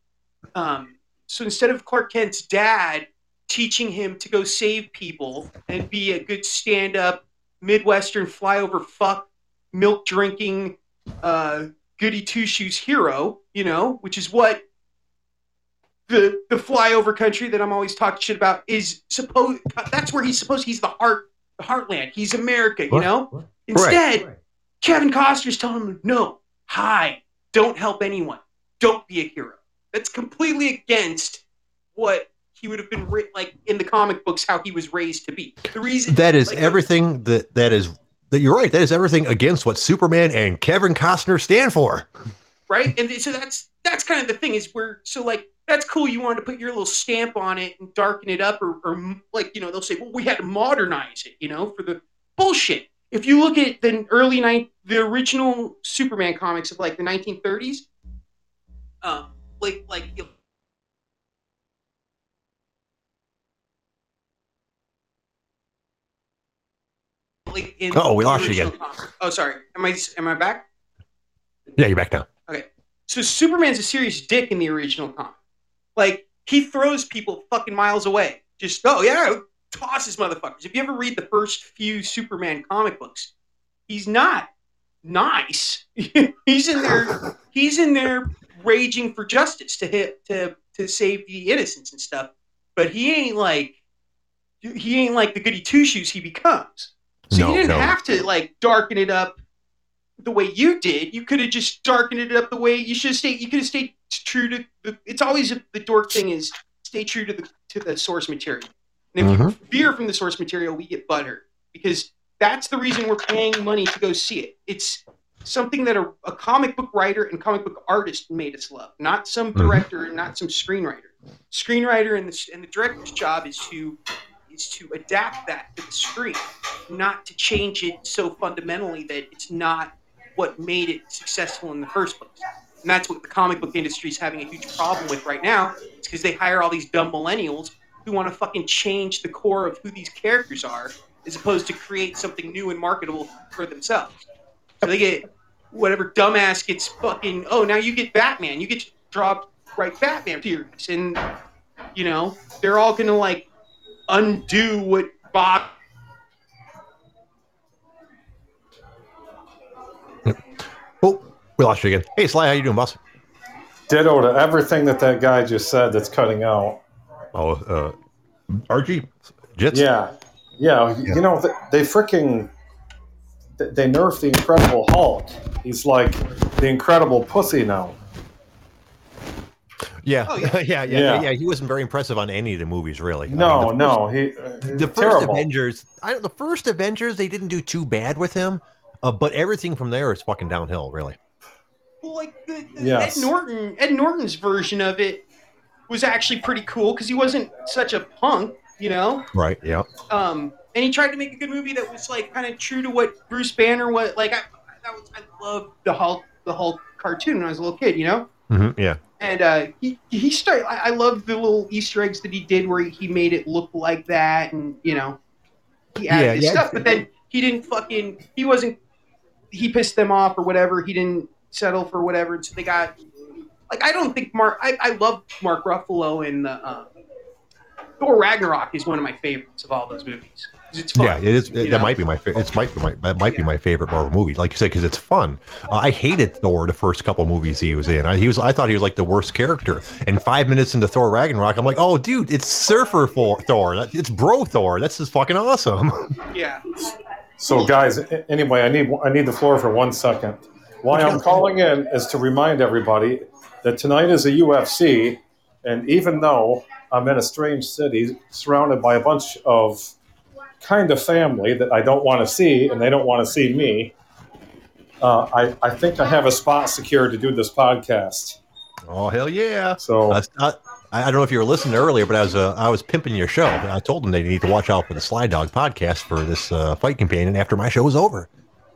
um, so instead of Clark Kent's dad teaching him to go save people and be a good stand-up Midwestern flyover fuck, milk drinking, uh, goody two shoes hero, you know, which is what the the flyover country that I'm always talking shit about is supposed. That's where he's supposed. He's the heart, the heartland. He's America, you Right. know. Instead, Kevin Costner's telling him, no, hi, don't help anyone, don't be a hero. That's completely against what he would have been ra- like in the comic books, how he was raised to be. The reason That is like, everything that that is that you're right. That is everything against what Superman and Kevin Costner stand for. right? And so that's that's kind of the thing is where so like that's cool. You wanted to put your little stamp on it and darken it up, or, or like you know they'll say, well, we had to modernize it, you know, for the bullshit. If you look at the early night, the original Superman comics of like the 1930s, um, like like like in Uh-oh, we lost you again. comic- Oh, sorry. Am I am I back? Yeah, you're back now. Okay. So Superman's a serious dick in the original comic. Like he throws people fucking miles away. Just oh yeah, tosses motherfuckers. If you ever read the first few Superman comic books, he's not nice. <laughs> he's in there. He's in there raging for justice to hit to to save the innocents and stuff. But he ain't like he ain't like the goody two shoes he becomes. So No, you didn't no. have to like darken it up the way you did. You could have just darkened it up the way you should have stayed. You could have stayed true to. The, it's always the dork thing is stay true to the to the source material. And if you veer from the source material, we get butthurt because that's the reason we're paying money to go see it. It's something that a, a comic book writer and comic book artist made us love, not some Mhm. director and not some screenwriter. Screenwriter and the and the director's job is to is to adapt that to the screen, not to change it so fundamentally that it's not what made it successful in the first place. And that's what the comic book industry is having a huge problem with right now. It's because they hire all these dumb millennials who want to fucking change the core of who these characters are, as opposed to create something new and marketable for themselves. So they get whatever dumbass gets fucking. Oh, now you get Batman. You get to right Batman series, and you know they're all gonna like undo what Bob Oh, we lost you again. Hey, Sly, how you doing, boss? Ditto to everything that that guy just said that's cutting out. Oh, uh, Archie, Jjitz. Yeah. Yeah. Yeah. You know, they, they freaking. they- They nerfed the Incredible Hulk. He's like the Incredible Pussy now. Yeah. Oh, yeah. <laughs> yeah, yeah, Yeah. yeah, yeah. He wasn't very impressive on any of the movies, really. I mean, No, the first- no, he. uh, The first terrible. Avengers, I don't, the first Avengers, they didn't do too bad with him, uh, but everything from there is fucking downhill, really. Well, like the, the Yes. Ed Norton, Ed Norton's version of it was actually pretty cool because he wasn't such a punk, you know. Right. Yeah. Um, and he tried to make a good movie that was like kind of true to what Bruce Banner was like. I that was I loved the Hulk the Hulk cartoon when I was a little kid, you know. hmm yeah. And uh, he he started. I, I loved the little Easter eggs that he did where he, made it look like that, and you know, he added Yeah, this yeah. stuff. But then he didn't fucking. He wasn't. He pissed them off or whatever. He didn't settle for whatever, so they got. Like I don't think Mark. I, I love Mark Ruffalo in the um, Thor Ragnarok is one of my favorites of all those movies. 'Cause It's fun. Yeah, it is. you that know? might be my. fa- It's might be my. That might be my favorite Marvel movie. Like you said, because it's fun. Uh, I hated Thor the first couple movies he was in. I, he was. I thought he was like the worst character. And five minutes into Thor Ragnarok, I'm like, oh, dude, it's Surfer for Thor. It's Bro Thor. That's just fucking awesome. <laughs> Yeah. So, guys, anyway, I need I need the floor for one second. Why I'm calling in is to remind everybody that tonight is a UFC, and even though I'm in a strange city surrounded by a bunch of kind of family that I don't want to see, and they don't want to see me, uh, I I think I have a spot secured to do this podcast. oh hell yeah! So, Uh, I, I don't know if you were listening earlier, but I was uh, I was pimping your show. I told them they need to watch out for the Sly Dog podcast for this uh, fight companion after my show was over.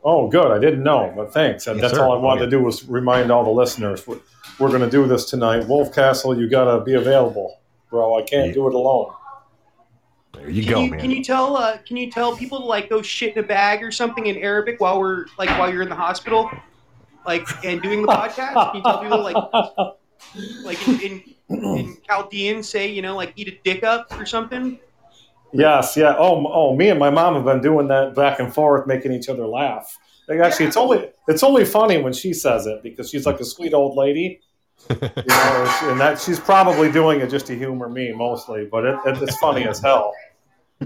oh, good, I didn't know, but thanks. Yes, That's sir. all I wanted Oh, to do was remind all the listeners we're, we're going to do this tonight. Wolf Castle, you got to be available, bro. I can't Yeah. do it alone. There you Can go, you, man. Can you tell? Uh, can you tell people to like go shit in a bag or something in Arabic while we're like while you're in the hospital, like and doing the podcast? Can you tell people like like in, in, in Chaldean say you know like eat a dick up or something? Yes, yeah. Oh, oh, me and my mom have been doing that back and forth, making each other laugh. Like, actually, it's only it's only funny when she says it because she's like a sweet old lady, <laughs> you know, and that she's probably doing it just to humor me mostly. But it, it, it's funny as hell,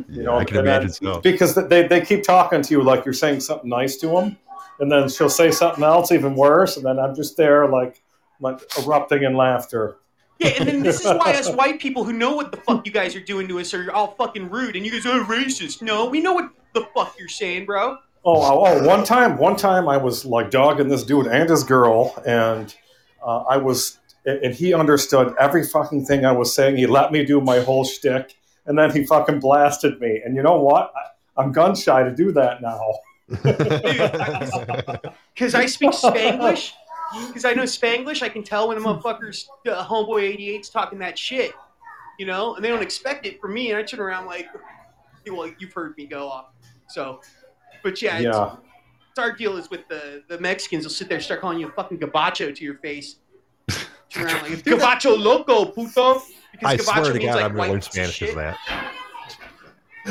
you know. I can and that- imagine so. because they they keep talking to you like you're saying something nice to them, and then she'll say something else even worse, and then I'm just there like like erupting in laughter. Yeah, and then this is why <laughs> us white people who know what the fuck you guys are doing to us are all fucking rude, and you guys are racist. No, we know what the fuck you're saying, bro. Oh, oh, oh, one time, one time I was like dogging this dude and his girl, and uh, I was, and he understood every fucking thing I was saying. He let me do my whole shtick, and then he fucking blasted me. And you know what? I, I'm gun shy to do that now. <laughs> Because I speak Spanglish. <laughs> Because I know Spanglish, I can tell when a motherfucker's uh, homeboy 88's talking that shit, you know, and they don't expect it from me, and I turn around like, well, you've heard me go off. So, but yeah, it's- Yeah. our deal is with the the Mexicans. They'll sit there, and start calling you a fucking gabacho to your face. <laughs> Turn around like gabacho loco, puto. I swear to God, like I'm going to learn Spanish as that.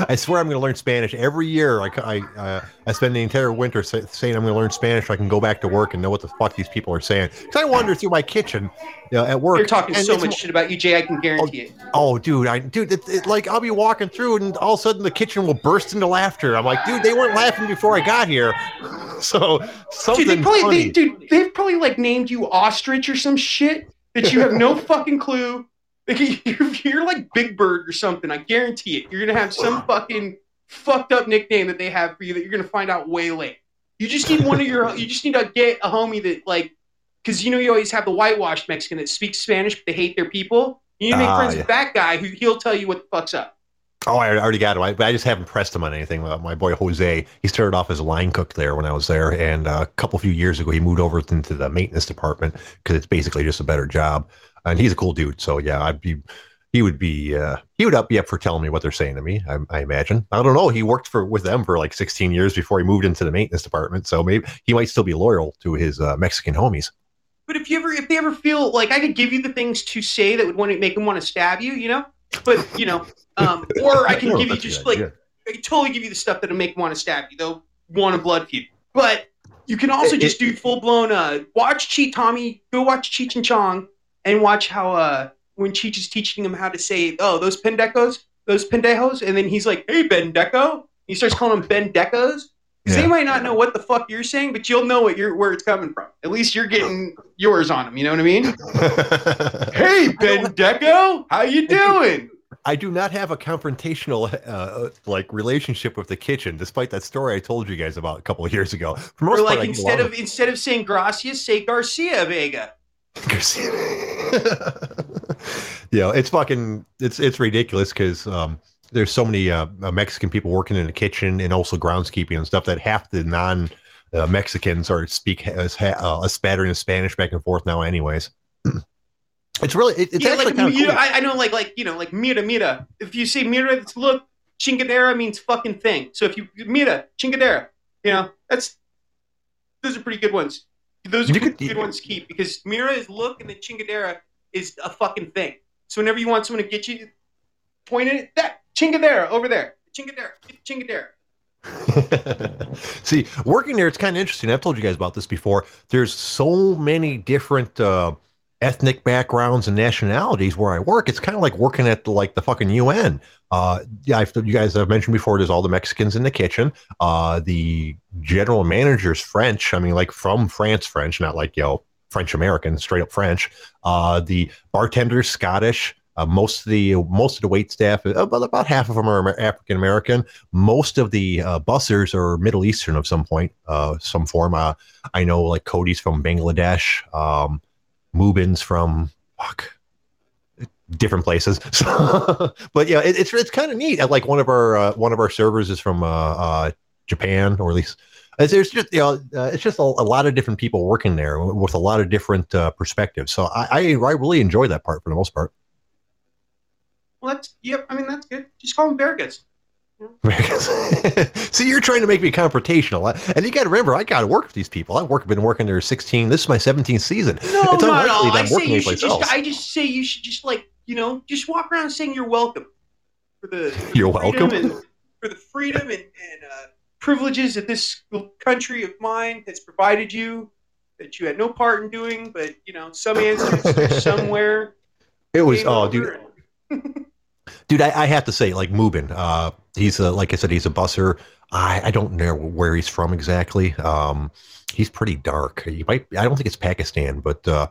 I swear I'm going to learn Spanish every year. I, I, uh, I spend the entire winter say, saying I'm going to learn Spanish so I can go back to work and know what the fuck these people are saying. Because I wander through my kitchen you know, at work. They're talking so much shit about you, Jay. I can guarantee it. Oh, dude, I dude, it, it, like I'll be walking through and all of a sudden the kitchen will burst into laughter. I'm like, dude, they weren't laughing before I got here. <laughs> So something Dude, they probably, funny. they, dude, they've probably like named you ostrich or some shit that you have no <laughs> fucking clue. Like, <laughs> You're, you're like Big Bird or something. I guarantee it. You're gonna have some fucking fucked up nickname that they have for you that you're gonna find out way late. You just need one of your. You just need to get a homie that like, because you know you always have the whitewashed Mexican that speaks Spanish but they hate their people. You need to make Ah, friends yeah. with that guy who he'll tell you what the fuck's up. Oh, I already got him. I, but I just haven't pressed him on anything. Uh, my boy Jose, he started off as a line cook there when I was there, and uh, a couple few years ago, he moved over into the maintenance department because it's basically just a better job. And he's a cool dude. So yeah, I'd be, he would be, uh, he would up be up for telling me what they're saying to me. I, I imagine. I don't know. He worked for with them for like 16 years before he moved into the maintenance department. So maybe he might still be loyal to his uh, Mexican homies. But if you ever, if they ever feel like I could give you the things to say that would want to make them want to stab you, you know, but you know, um, <laughs> or I can give you just like idea. I can totally give you the stuff that'll make them want to stab you. They'll want a blood feud. But you can also It- just do full blown. Uh, watch Cheech Tommy. Go watch Cheech and Chong, and watch how uh when Cheech is teaching him how to say, "Oh, those pendecos, those pendejos," and then he's like, "Hey, Bendeco." He starts calling them Bendecos. Because Yeah. they might not know what the fuck you're saying, but you'll know what you're where it's coming from. At least you're getting yours on them. You know what I mean? <laughs> Hey, Bendeco, how you doing? I do not have a confrontational uh, like relationship with the kitchen, despite that story I told you guys about a couple of years ago. For most Or like get instead of instead of saying gracias, say Garcia Vega. With- you know, it's fucking it's it's ridiculous because um, there's so many uh, uh, Mexican people working in the kitchen and also groundskeeping and stuff that half the non uh, Mexicans are speak as uh, a spattering of Spanish back and forth now, anyways. <clears throat> It's really it, it's yeah, actually like kind of cool. know, I, I know, like like you know, like mira mira. If you say mira, it's look. Chingadera means fucking thing. So if you mira chingadera, you know that's those are pretty good ones. Those are You good, could- good ones to keep because mira is look and then chingadera is a fucking thing. So whenever you want someone to get you, point it at that chingadera over there. Chingadera, get the chingadera. <laughs> See, working there, it's kind of interesting. I've told you guys about this before. There's so many different uh, ethnic backgrounds and nationalities where I work. It's kind of like working at the, like the fucking UN. Uh, yeah, I've, you guys have mentioned before. There's all the Mexicans in the kitchen. Uh, the general manager's French. I mean, like from France, French, not like you know French American, straight up French. Uh, the bartender's Scottish. Uh, most of the most of the wait staff, uh, about about half of them are African American most of the uh, bussers are Middle Eastern of some point, uh, some form. Uh, I know like Cody's from Bangladesh, um, Mubin's from fuck, different places. <laughs> But yeah, it, it's it's kind of neat. Like one of our uh, one of our servers is from uh, uh, Japan, or at least there's just you know uh, it's just a, a lot of different people working there with a lot of different uh, perspectives. So I, I I really enjoy that part for the most part. Well, that's yep. I mean, that's good. Just call them Vergas. <laughs> See, you're trying to make me confrontational, and you got to remember, I got to work with these people. I've worked, been working there 16. This is my 17th season. No, It's no, unlikely no. that I say you should just. else. I just say you should just like you know just walk around saying you're welcome for the. For You're the welcome? And, for the freedom and, and uh, privileges that this country of mine has provided you, that you had no part in doing, but you know some answers <laughs> somewhere. It was, oh, dude, and- <laughs> dude, I, I have to say, like Mubin, uh, he's a, like I said, he's a busser. I, I don't know where he's from exactly. Um, he's pretty dark. He might, I don't think it's Pakistan, but uh,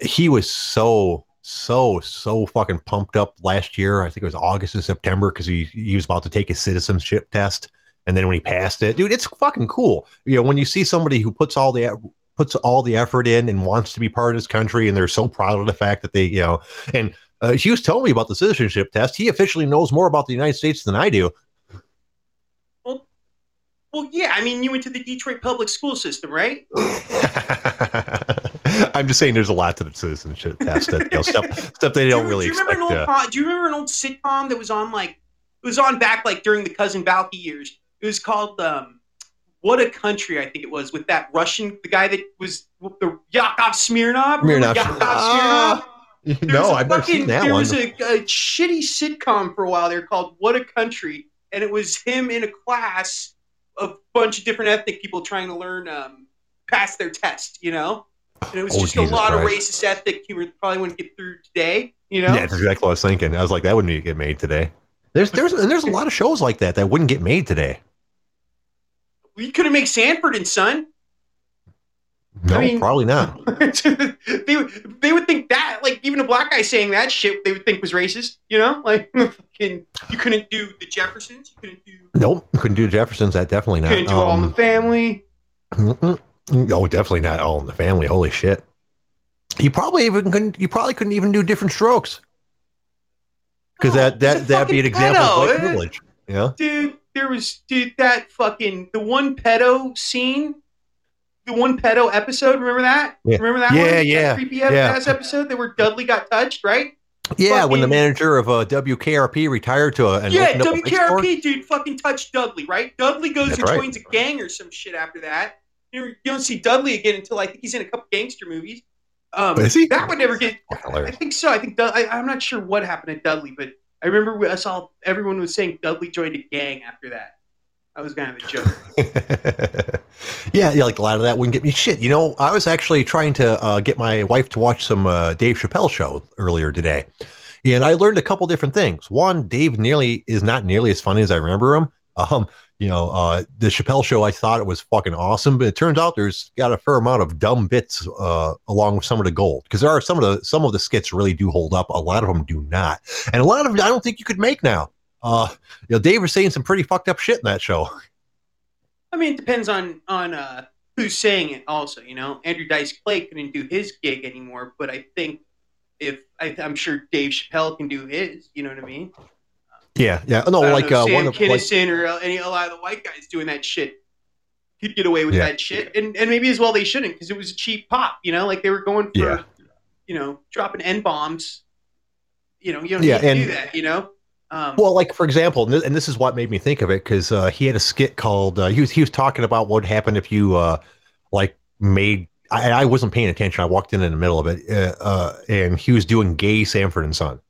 he was so, so, so fucking pumped up last year. I think it was August or September because he, he was about to take his citizenship test. And then when he passed it, dude, it's fucking cool. You know, when you see somebody who puts all the puts all the effort in and wants to be part of this country, and they're so proud of the fact that they, you know, and uh, was telling me about the citizenship test. He officially knows more about the United States than I do. well, well yeah. I mean, you went to the Detroit public school system, right? <laughs> I'm just saying, there's a lot to the citizenship test that you know, stuff stuff they don't do really do you remember expect. an old uh, do you remember an old sitcom that was on like it was on back like during the cousin Balki years? It was called um what a country, I think it was, with that Russian, the guy that was the Yakov Smirnov. Smirnoff. Yakov Smirnoff? <laughs> There no, a I've never seen that there one. was a, a shitty sitcom for a while there called What a Country, and it was him in a class of a bunch of different ethnic people trying to learn um, pass their test, you know? And it was Oh, just a Jesus lot of racist ethnic humor probably wouldn't get through today, you know? Yeah, that's exactly what I was thinking. I was like, that wouldn't get made today. There's there's and there's a lot of shows like that that wouldn't get made today. We could have made Sanford and Son. No, mean- probably not. <laughs> they would they would think that like even a black guy saying that shit they would think was racist. You know, like <laughs> fucking you couldn't do the Jeffersons, you couldn't do Nope, couldn't do Jeffersons. That definitely not. couldn't do All in the Um, Family. oh, definitely not All in the Family. Holy shit! You probably even couldn't. You probably couldn't even do different strokes because No, that <gasps> that that'd be an example pedo. of white privilege. Yeah. Dude, there was dude that fucking the one pedo scene. The one pedo episode, remember that? Yeah. Remember that Yeah, one? That yeah, creepy yeah. ass episode that where Dudley got touched, right? Yeah, when the manager of uh, WKRP retired to a and yeah, opened up a. WKRP dude fucking touched Dudley, right? Dudley goes That's and right. joins a gang or some shit after that. You, don't see Dudley again until I think he's in a couple gangster movies. Um, Is he? That would never get. I think so. I think Dud- I, I'm not sure what happened to Dudley, but I remember we- I saw everyone was saying Dudley joined a gang after that. That was kind of a joke. <laughs> yeah, yeah, like a lot of that wouldn't get me shit. You know, I was actually trying to uh, get my wife to watch some uh, Dave Chappelle show earlier today, and I learned a couple different things. One, Dave nearly is not nearly as funny as I remember him. <laughs> Um, you know, uh, the Chappelle show, I thought it was fucking awesome, but it turns out there's got a fair amount of dumb bits uh, along with some of the gold because there are some of the some of the skits really do hold up. A lot of them do not, and a lot of them I don't think you could make now. Uh, you know, Dave was saying some pretty fucked up shit in that show. <laughs> I mean, it depends on on uh, who's saying it. Also, you know, Andrew Dice Clay couldn't do his gig anymore, but I think if I, I'm sure Dave Chappelle can do his. You know what I mean? Yeah, yeah. No, like know, uh, Sam one of like, Kinison or uh, any a lot of the white guys doing that shit could get away with Yeah. that shit, and and maybe as well they shouldn't because it was a cheap pop. You know, like they were going for Yeah. you know dropping n bombs. You know, you don't Yeah, and- do that. You know. Um, well, like for example, and this, and this is what made me think of it because uh, he had a skit called uh, he was he was talking about what happened if you uh, like made. I, I wasn't paying attention. I walked in in the middle of it, uh, uh, and he was doing gay Sanford and Son,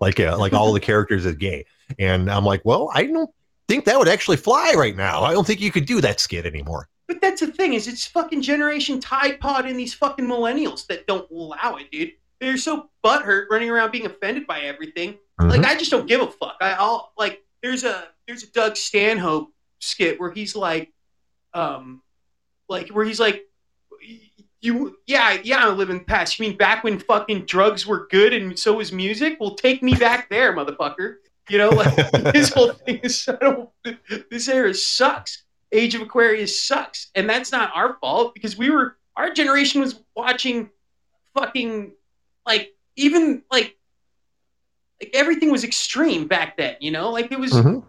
like uh, like all the <laughs> characters is gay, and I'm like, well, I don't think that would actually fly right now. I don't think you could do that skit anymore. But that's the thing is, it's fucking Generation Tide Pod and these fucking millennials that don't allow it, dude. They're so butthurt running around being offended by everything. Like I just don't give a fuck. I, I'll like there's a there's a Doug Stanhope skit where he's like, um, like where he's like, you yeah yeah I live in the past. You mean back when fucking drugs were good and so was music? Well, take me back there, motherfucker. You know, like <laughs> this whole thing is I don't. This era sucks. Age of Aquarius sucks, and that's not our fault because we were our generation was watching fucking like even like like everything was extreme back then, you know? Like it was Mhm.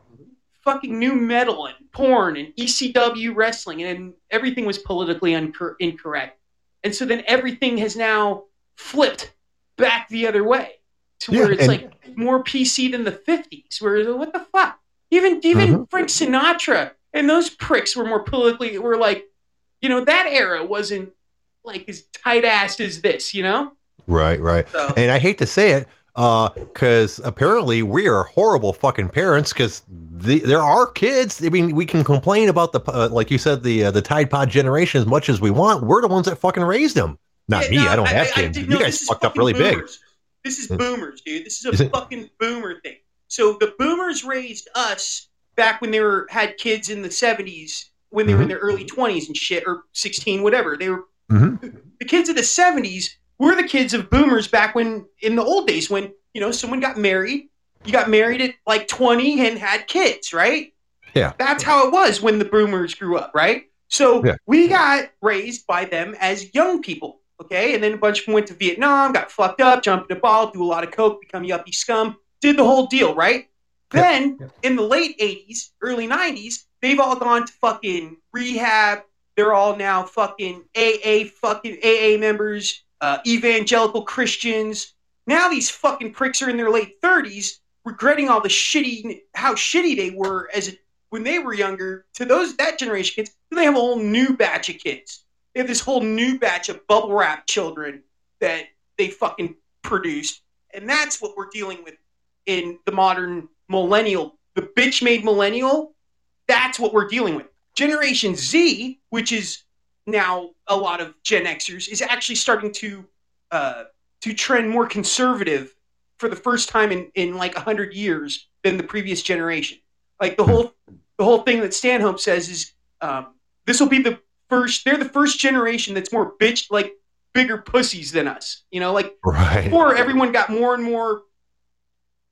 fucking nu metal and porn and ECW wrestling and everything was politically uncor- incorrect. And so then everything has now flipped back the other way to where it's and- like more PC than the 50s where what the fuck? Even even Mm-hmm. Frank Sinatra and those pricks were more politically were like, you know, that era wasn't like as tight assed as this, you know? Right, right. So And I hate to say it, because apparently we are horrible fucking parents. Because the, there are kids. I mean, we can complain about the uh, like you said the uh, the Tide Pod generation as much as we want. We're the ones that fucking raised them. Not Yeah, me. no, I don't have kids. did- you guys fucked up really big. This is Mm. boomers, dude. This is a Is fucking boomer thing. So the boomers raised us back when they were had kids in the seventies, when they were in their early twenties and shit, or sixteen, whatever. They were Mhm. the kids of the seventies were the kids of boomers back when in the old days when you know someone got married. You got married at like twenty and had kids, right? Yeah. That's how it was when the boomers grew up, right? So Yeah. we got raised by them as young people, okay? And then a bunch of them went to Vietnam, got fucked up, jumped in a ball, do a lot of coke, become yuppie scum, did the whole deal, right? Yeah. Then Yeah. in the late 80s, early 90s, they've all gone to fucking rehab. They're all now fucking AA fucking AA members, uh, evangelical Christians. Now these fucking pricks are in their late 30s regretting all the shitty how shitty they were as a when they were younger to those that generation kids, they have a whole new batch of kids. They have this whole new batch of bubble wrap children that they fucking produced, and that's what we're dealing with in the modern millennial, the bitch made millennial. That's what we're dealing with. Generation Z, which is now a lot of Gen Xers, is actually starting to uh, to trend more conservative for the first time in, in like hundred years than the previous generation. Like the whole the whole thing that Stanhope says is um, this will be the first. They're the first generation that's more bitch like bigger pussies than us. You know, like Right. before everyone got more and more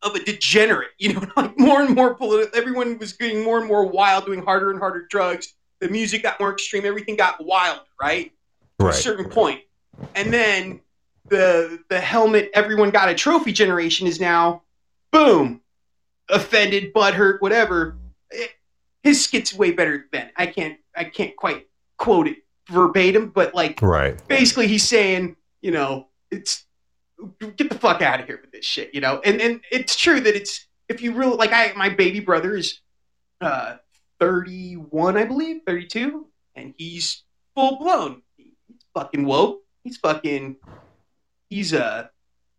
of a degenerate. You know, <laughs> like more and more political. Everyone was getting more and more wild, doing harder and harder drugs. The music got more extreme. Everything got wild, right? Right. certain point. And then the the helmet everyone got a trophy generation is now boom offended butthurt whatever Eh, his skit's way better than i can't i can't quite quote it verbatim but like Right. basically he's saying you know it's get the fuck out of here with this shit you know and and it's true that it's if you really like i my baby brother is uh 31 i believe 32 and he's full blown he's fucking woke. He's fucking he's a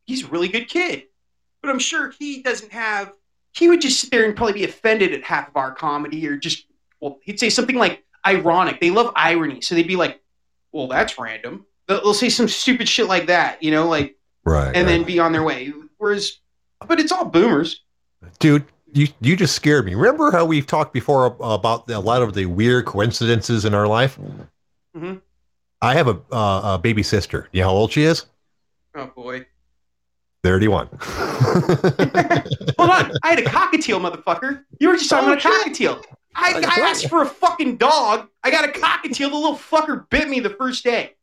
he's a really good kid. But i'm sure he doesn't have he would just sit there and probably be offended at half of our comedy or just well he'd say something like ironic. They love irony. So they'd be like well that's random. They'll, they'll say some stupid shit like that you know like Right. and right. then be on their way. Whereas but it's all boomers. Dude you you just scared me. Remember how we've talked before about a lot of the weird coincidences in our life? Mhm. i have a, uh, a baby sister. You know how old she is? Oh boy. 31 <laughs> hold on. I had a cockatiel motherfucker. You were just talking Oh, about a cockatiel. I, I asked for a fucking dog. I got a cockatiel. The little fucker bit me the first day.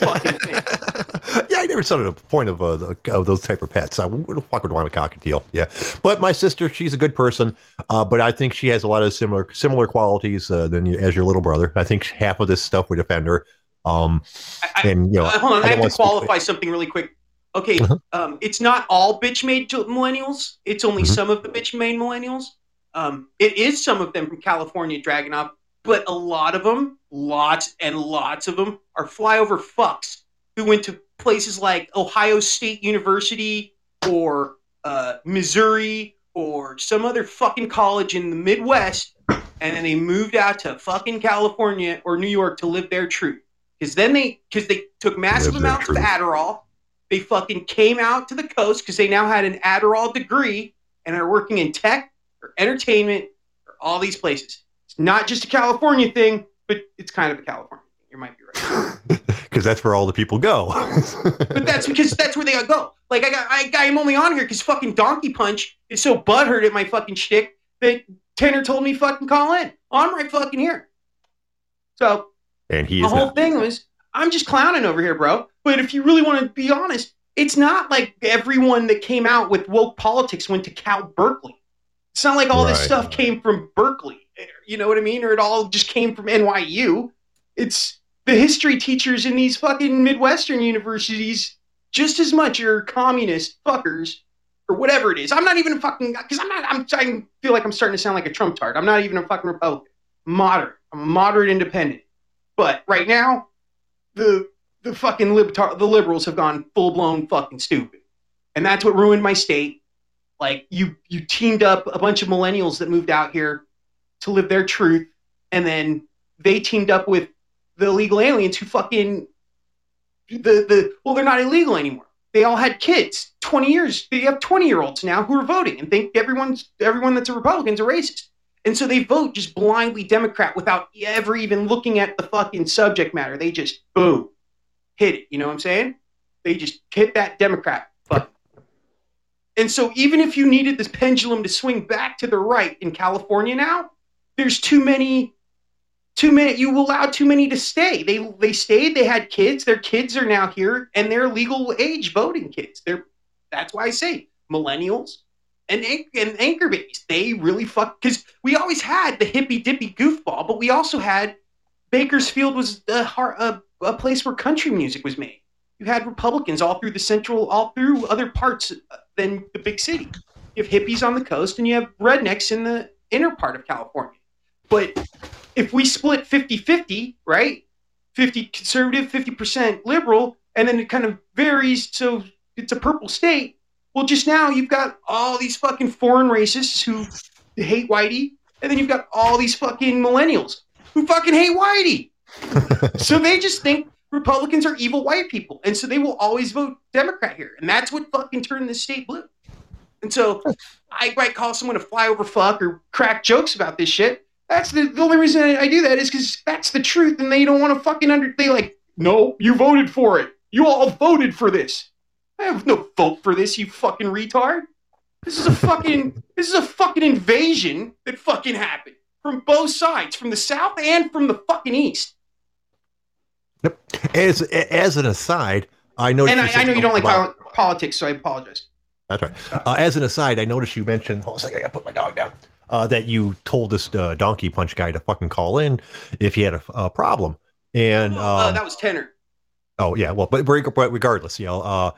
<laughs> Yeah, I never saw the point of, uh, of those type of pets. I who the fuck would want a cockatiel? Yeah, but my sister, she's a good person, uh, but I think she has a lot of similar similar qualities uh, than you, as your little brother. I think half of this stuff would offend her. Um, I, I, and you know, Uh, hold on, I, don't have to qualify something really quick. Okay, Uh-huh. um, it's not all bitch made millennials. It's only Mhm. some of the bitch made millennials. Um, it is some of them from California dragging off, but a lot of them, lots and lots of them, are flyover fucks who went to places like Ohio State University or uh, Missouri or some other fucking college in the Midwest, and then they moved out to fucking California or New York to live their truth. Because then they, because they took massive Live amounts of. Adderall, they fucking came out to the coast because they now had an Adderall degree and are working in tech or entertainment or all these places. It's not just a California thing, but it's kind of a California thing. You might be right. <laughs> because that's where all the people go. But that's because that's where they go. Like I got, I, I'm only on here because fucking Donkey Punch is so butthurt at my fucking shtick that Tanner told me fucking call in. I'm right fucking here. So and he the whole not. thing was I'm just clowning over here, bro. But if you really want to be honest, it's not like everyone that came out with woke politics went to Cal Berkeley. It's not like all this stuff came from Berkeley. You know what I mean? Or it all just came from NYU. It's the history teachers in these fucking Midwestern universities just as much are communist fuckers or whatever it is. I'm not even a fucking because I'm not. I'm. I feel like I'm starting to sound like a Trump tart. I'm not even a fucking Republican. Moderate. I'm a moderate independent. But right now, the the fucking libtar- the liberals have gone full blown fucking stupid, and that's what ruined my state. Like you you teamed up a bunch of millennials that moved out here to live their truth, and then they teamed up with the illegal aliens who fucking the the well they're not illegal anymore. They all had kids. Twenty years. They have twenty year olds now who are voting and think everyone's everyone that's a Republican's a racist. And so they vote just blindly Democrat without ever even looking at the fucking subject matter. They just boom, hit it. You know what I'm saying? They just hit that Democrat button. And so even if you needed this pendulum to swing back to the right in California now, there's too many too many you allowed too many to stay. They they stayed, they had kids, their kids are now here and they're legal age voting kids. They're that's why I say millennials and, and anchor babies. They really fuck because we always had the hippy dippy goofball, but we also had Bakersfield was a, a place where country music was made. You had Republicans all through the central, all through other parts uh, than the big city. You have hippies on the coast, and you have rednecks in the inner part of California. But if we split 50 50, right? 50 conservative, 50% liberal, and then it kind of varies. So it's a purple state. Well, just now you've got all these fucking foreign racists who hate Whitey, and then you've got all these fucking millennials who fucking hate Whitey. <laughs> so they just think Republicans are evil white people, and so they will always vote Democrat here, and that's what fucking turned the state blue. And so I might call someone a flyover fuck or crack jokes about this shit. That's the, the only reason I, I do that is because that's the truth, and they don't want to fucking under. They like, no, you voted for it. You all voted for this. I have no vote for this, you fucking retard. This is a fucking this is a fucking invasion that fucking happened from both sides, from the south and from the fucking east. Yep. As as an aside, I know. And I, I know you don't like pol- politics, so I apologize. That's right. Uh, as an aside, I noticed you mentioned. Hold on a second, I gotta put my dog down. Uh, that you told this uh, donkey punch guy to fucking call in if he had a, a problem, and um, uh, that was Tenor. Oh yeah, well, but, but regardless, you know, uh,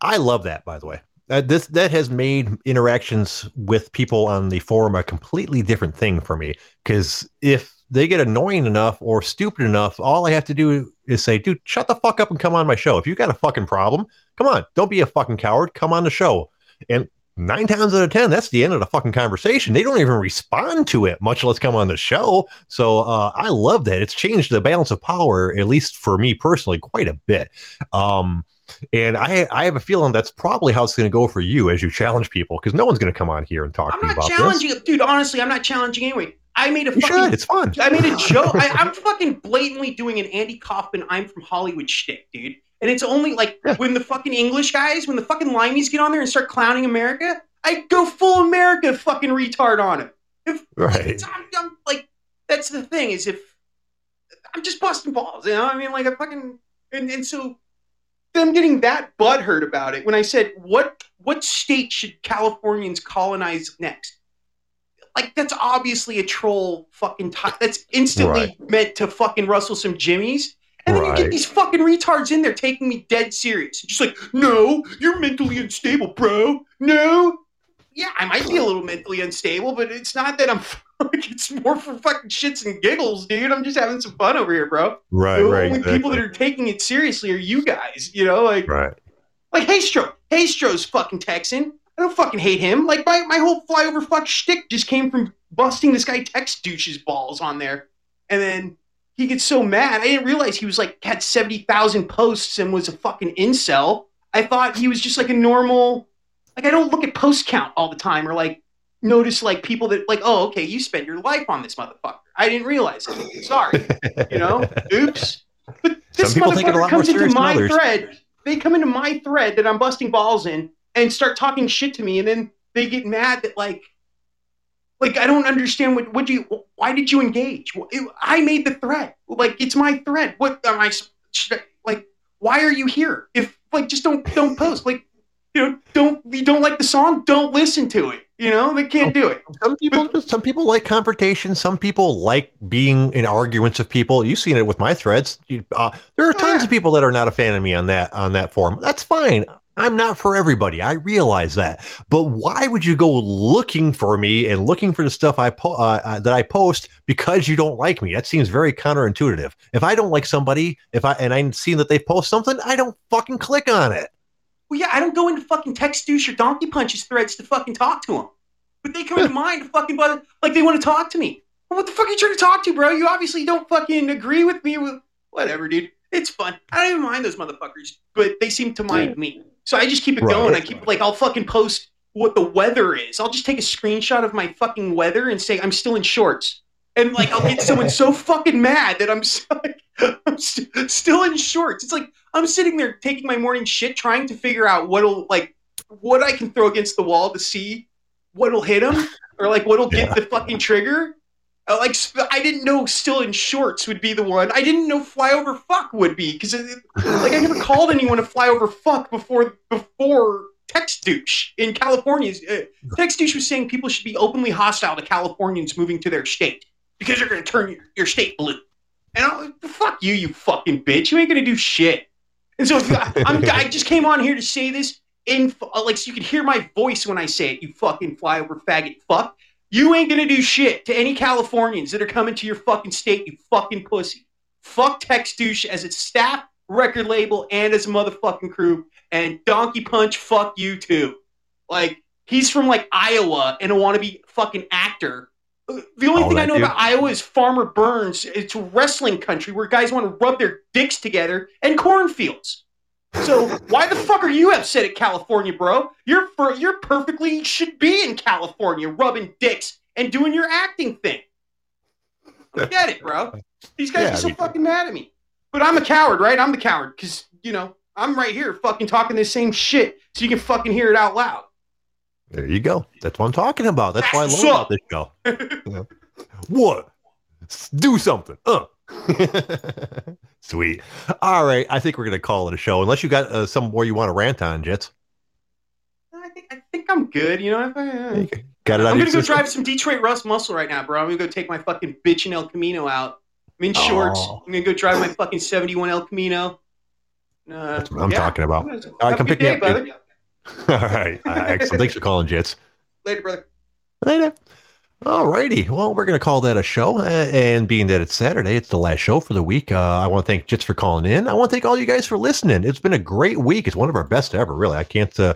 I love that. By the way, that this that has made interactions with people on the forum a completely different thing for me. Because if they get annoying enough or stupid enough, all I have to do is say, "Dude, shut the fuck up and come on my show." If you got a fucking problem, come on, don't be a fucking coward. Come on the show. And nine times out of ten, that's the end of the fucking conversation. They don't even respond to it, much less come on the show. So uh, I love that. It's changed the balance of power, at least for me personally, quite a bit. Um, and I I have a feeling that's probably how it's going to go for you as you challenge people because no one's going to come on here and talk to you. I'm not challenging, dude. Honestly, I'm not challenging anyway. I made a You fucking. should. It's fun. I made a joke. I, I'm fucking blatantly doing an Andy Kaufman "I'm from Hollywood" shtick, dude. And it's only like when the fucking English guys, when the fucking limeys get on there and start clowning America, I go full America fucking retard on it. If Right. I'm, I'm like, that's the thing is if I'm just busting balls, you know. I mean, like I fucking and, and so them getting that butthurt about it when I said what what state should Californians colonize next? Like that's obviously a troll fucking t- that's instantly meant to fucking rustle some jimmies. And then you get these fucking retards in there taking me dead serious. Just like, no, you're mentally unstable, bro. No. Yeah, I might be a little mentally unstable, but it's not that I'm <laughs> like it's more for fucking shits and giggles, dude. I'm just having some fun over here, bro. Right. Right. The Right. only people that are taking it seriously are you guys, you know, like Right. like Haystro. Haystro's fucking Texan. I don't fucking hate him. Like my, my whole flyover fuck shtick just came from busting this guy text douche's balls on there. And then he gets so mad. I didn't realize he was like had 70,000 posts and was a fucking incel. I thought he was just like a normal like I don't look at post count all the time or like notice like people that like, oh, okay, you spent your life on this motherfucker. I didn't realize it. Sorry. You know? <laughs> Oops. But this people take it a motherfucker comes into my others. thread. They come into my thread that I'm busting balls in and start talking shit to me, and then they get mad that like, like I don't understand what what do you why did you engage? I made the threat. Like it's my threat. What am I? I like? Why are you here? If like just don't don't post. Like you know don't you don't like the song? Don't listen to it. You know they can't do it. Some people just some people like confrontation. Some people like being in arguments with people. You've seen it with my threads. You- Uh, there are tons Yeah. of people that are not a fan of me on that on that forum. That's fine. I'm not for everybody. I realize that. But why would you go looking for me and looking for the stuff I po- uh, uh, that I post because you don't like me? That seems very counterintuitive. If I don't like somebody, if I and I see that they post something, I don't fucking click on it. Well, yeah, I don't go into fucking text douche or donkey punches threads to fucking talk to them. But they come <laughs> into mine to fucking bother, like they want to talk to me. Well, what the fuck are you trying to talk to, bro? You obviously don't fucking agree with me. With whatever, dude. It's fun. I don't even mind those motherfuckers, but they seem to mind me. So I just keep it Right. going. I keep like I'll fucking post what the weather is. I'll just take a screenshot of my fucking weather and say I'm still in shorts. And like I'll get someone so fucking mad that I'm, s- <laughs> I'm st- still in shorts. It's like I'm sitting there taking my morning shit, trying to figure out what'll like what I can throw against the wall to see what'll hit him, or like what'll get the fucking trigger. Uh, like I didn't know still in shorts would be the one. I didn't know flyover fuck would be because like I never <laughs> called anyone a flyover fuck before before Tex Douche in California. Uh, Tex Douche was saying people should be openly hostile to Californians moving to their state because you're going to turn your, your state blue. And I'm like, fuck you, you fucking bitch. You ain't gonna do shit. And so I, I'm, I just came on here to say this in like so you can hear my voice when I say it. You fucking flyover faggot fuck. You ain't gonna do shit to any Californians that are coming to your fucking state, you fucking pussy. Fuck Tex Douche as its staff, record label, and as a motherfucking crew. And Donkey Punch, fuck you too. Like, he's from like Iowa and a wannabe fucking actor. The only Oh, thing I know dude. about Iowa is Farmer Burns. It's a wrestling country where guys want to rub their dicks together and cornfields. So why the fuck are you upset at California, bro? You're for, you're perfectly should be in California, rubbing dicks and doing your acting thing. Get it, bro. These guys Yeah, are I so mean- fucking mad at me. But I'm a coward, right? I'm the coward because you know I'm right here, fucking talking the same shit, so you can fucking hear it out loud. There you go. That's what I'm talking about. That's why I That's love about this show. Yeah. <laughs> What? Do something. Uh. <laughs> Sweet. All right. I think we're going to call it a show. Unless you got uh, some more you want to rant on, Jjitz. I think I think I'm good. You know, I, uh, Got it I'm gonna go system? drive some Detroit Rust muscle right now, bro. I'm gonna go take my fucking bitch in El Camino out. I'm in shorts. Oh. I'm gonna go drive my fucking 71 El Camino. Uh, That's what I'm yeah. talking about. All right, come pick me up, brother. <laughs> All right. Uh, excellent. Thanks for calling, Jjitz. Later, brother. Later. All righty. Well, we're going to call that a show. Uh, and being that it's Saturday, it's the last show for the week. Uh, I want to thank Jjitz for calling in. I want to thank all you guys for listening. It's been a great week. It's one of our best ever, really. I can't, uh,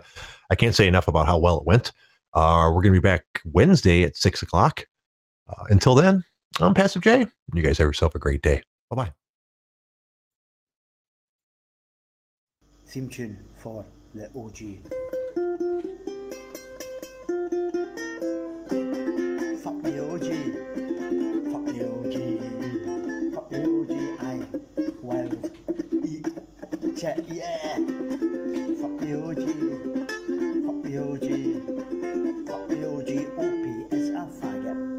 I can't say enough about how well it went. Uh, we're going to be back Wednesday at six o'clock. Uh, until then, I'm Passive J. You guys have yourself a great day. Bye bye. theme tune for the OG. well. Check, yeah. Fuck the OG. Fuck the OG. Fuck the OG. OP is a faggot.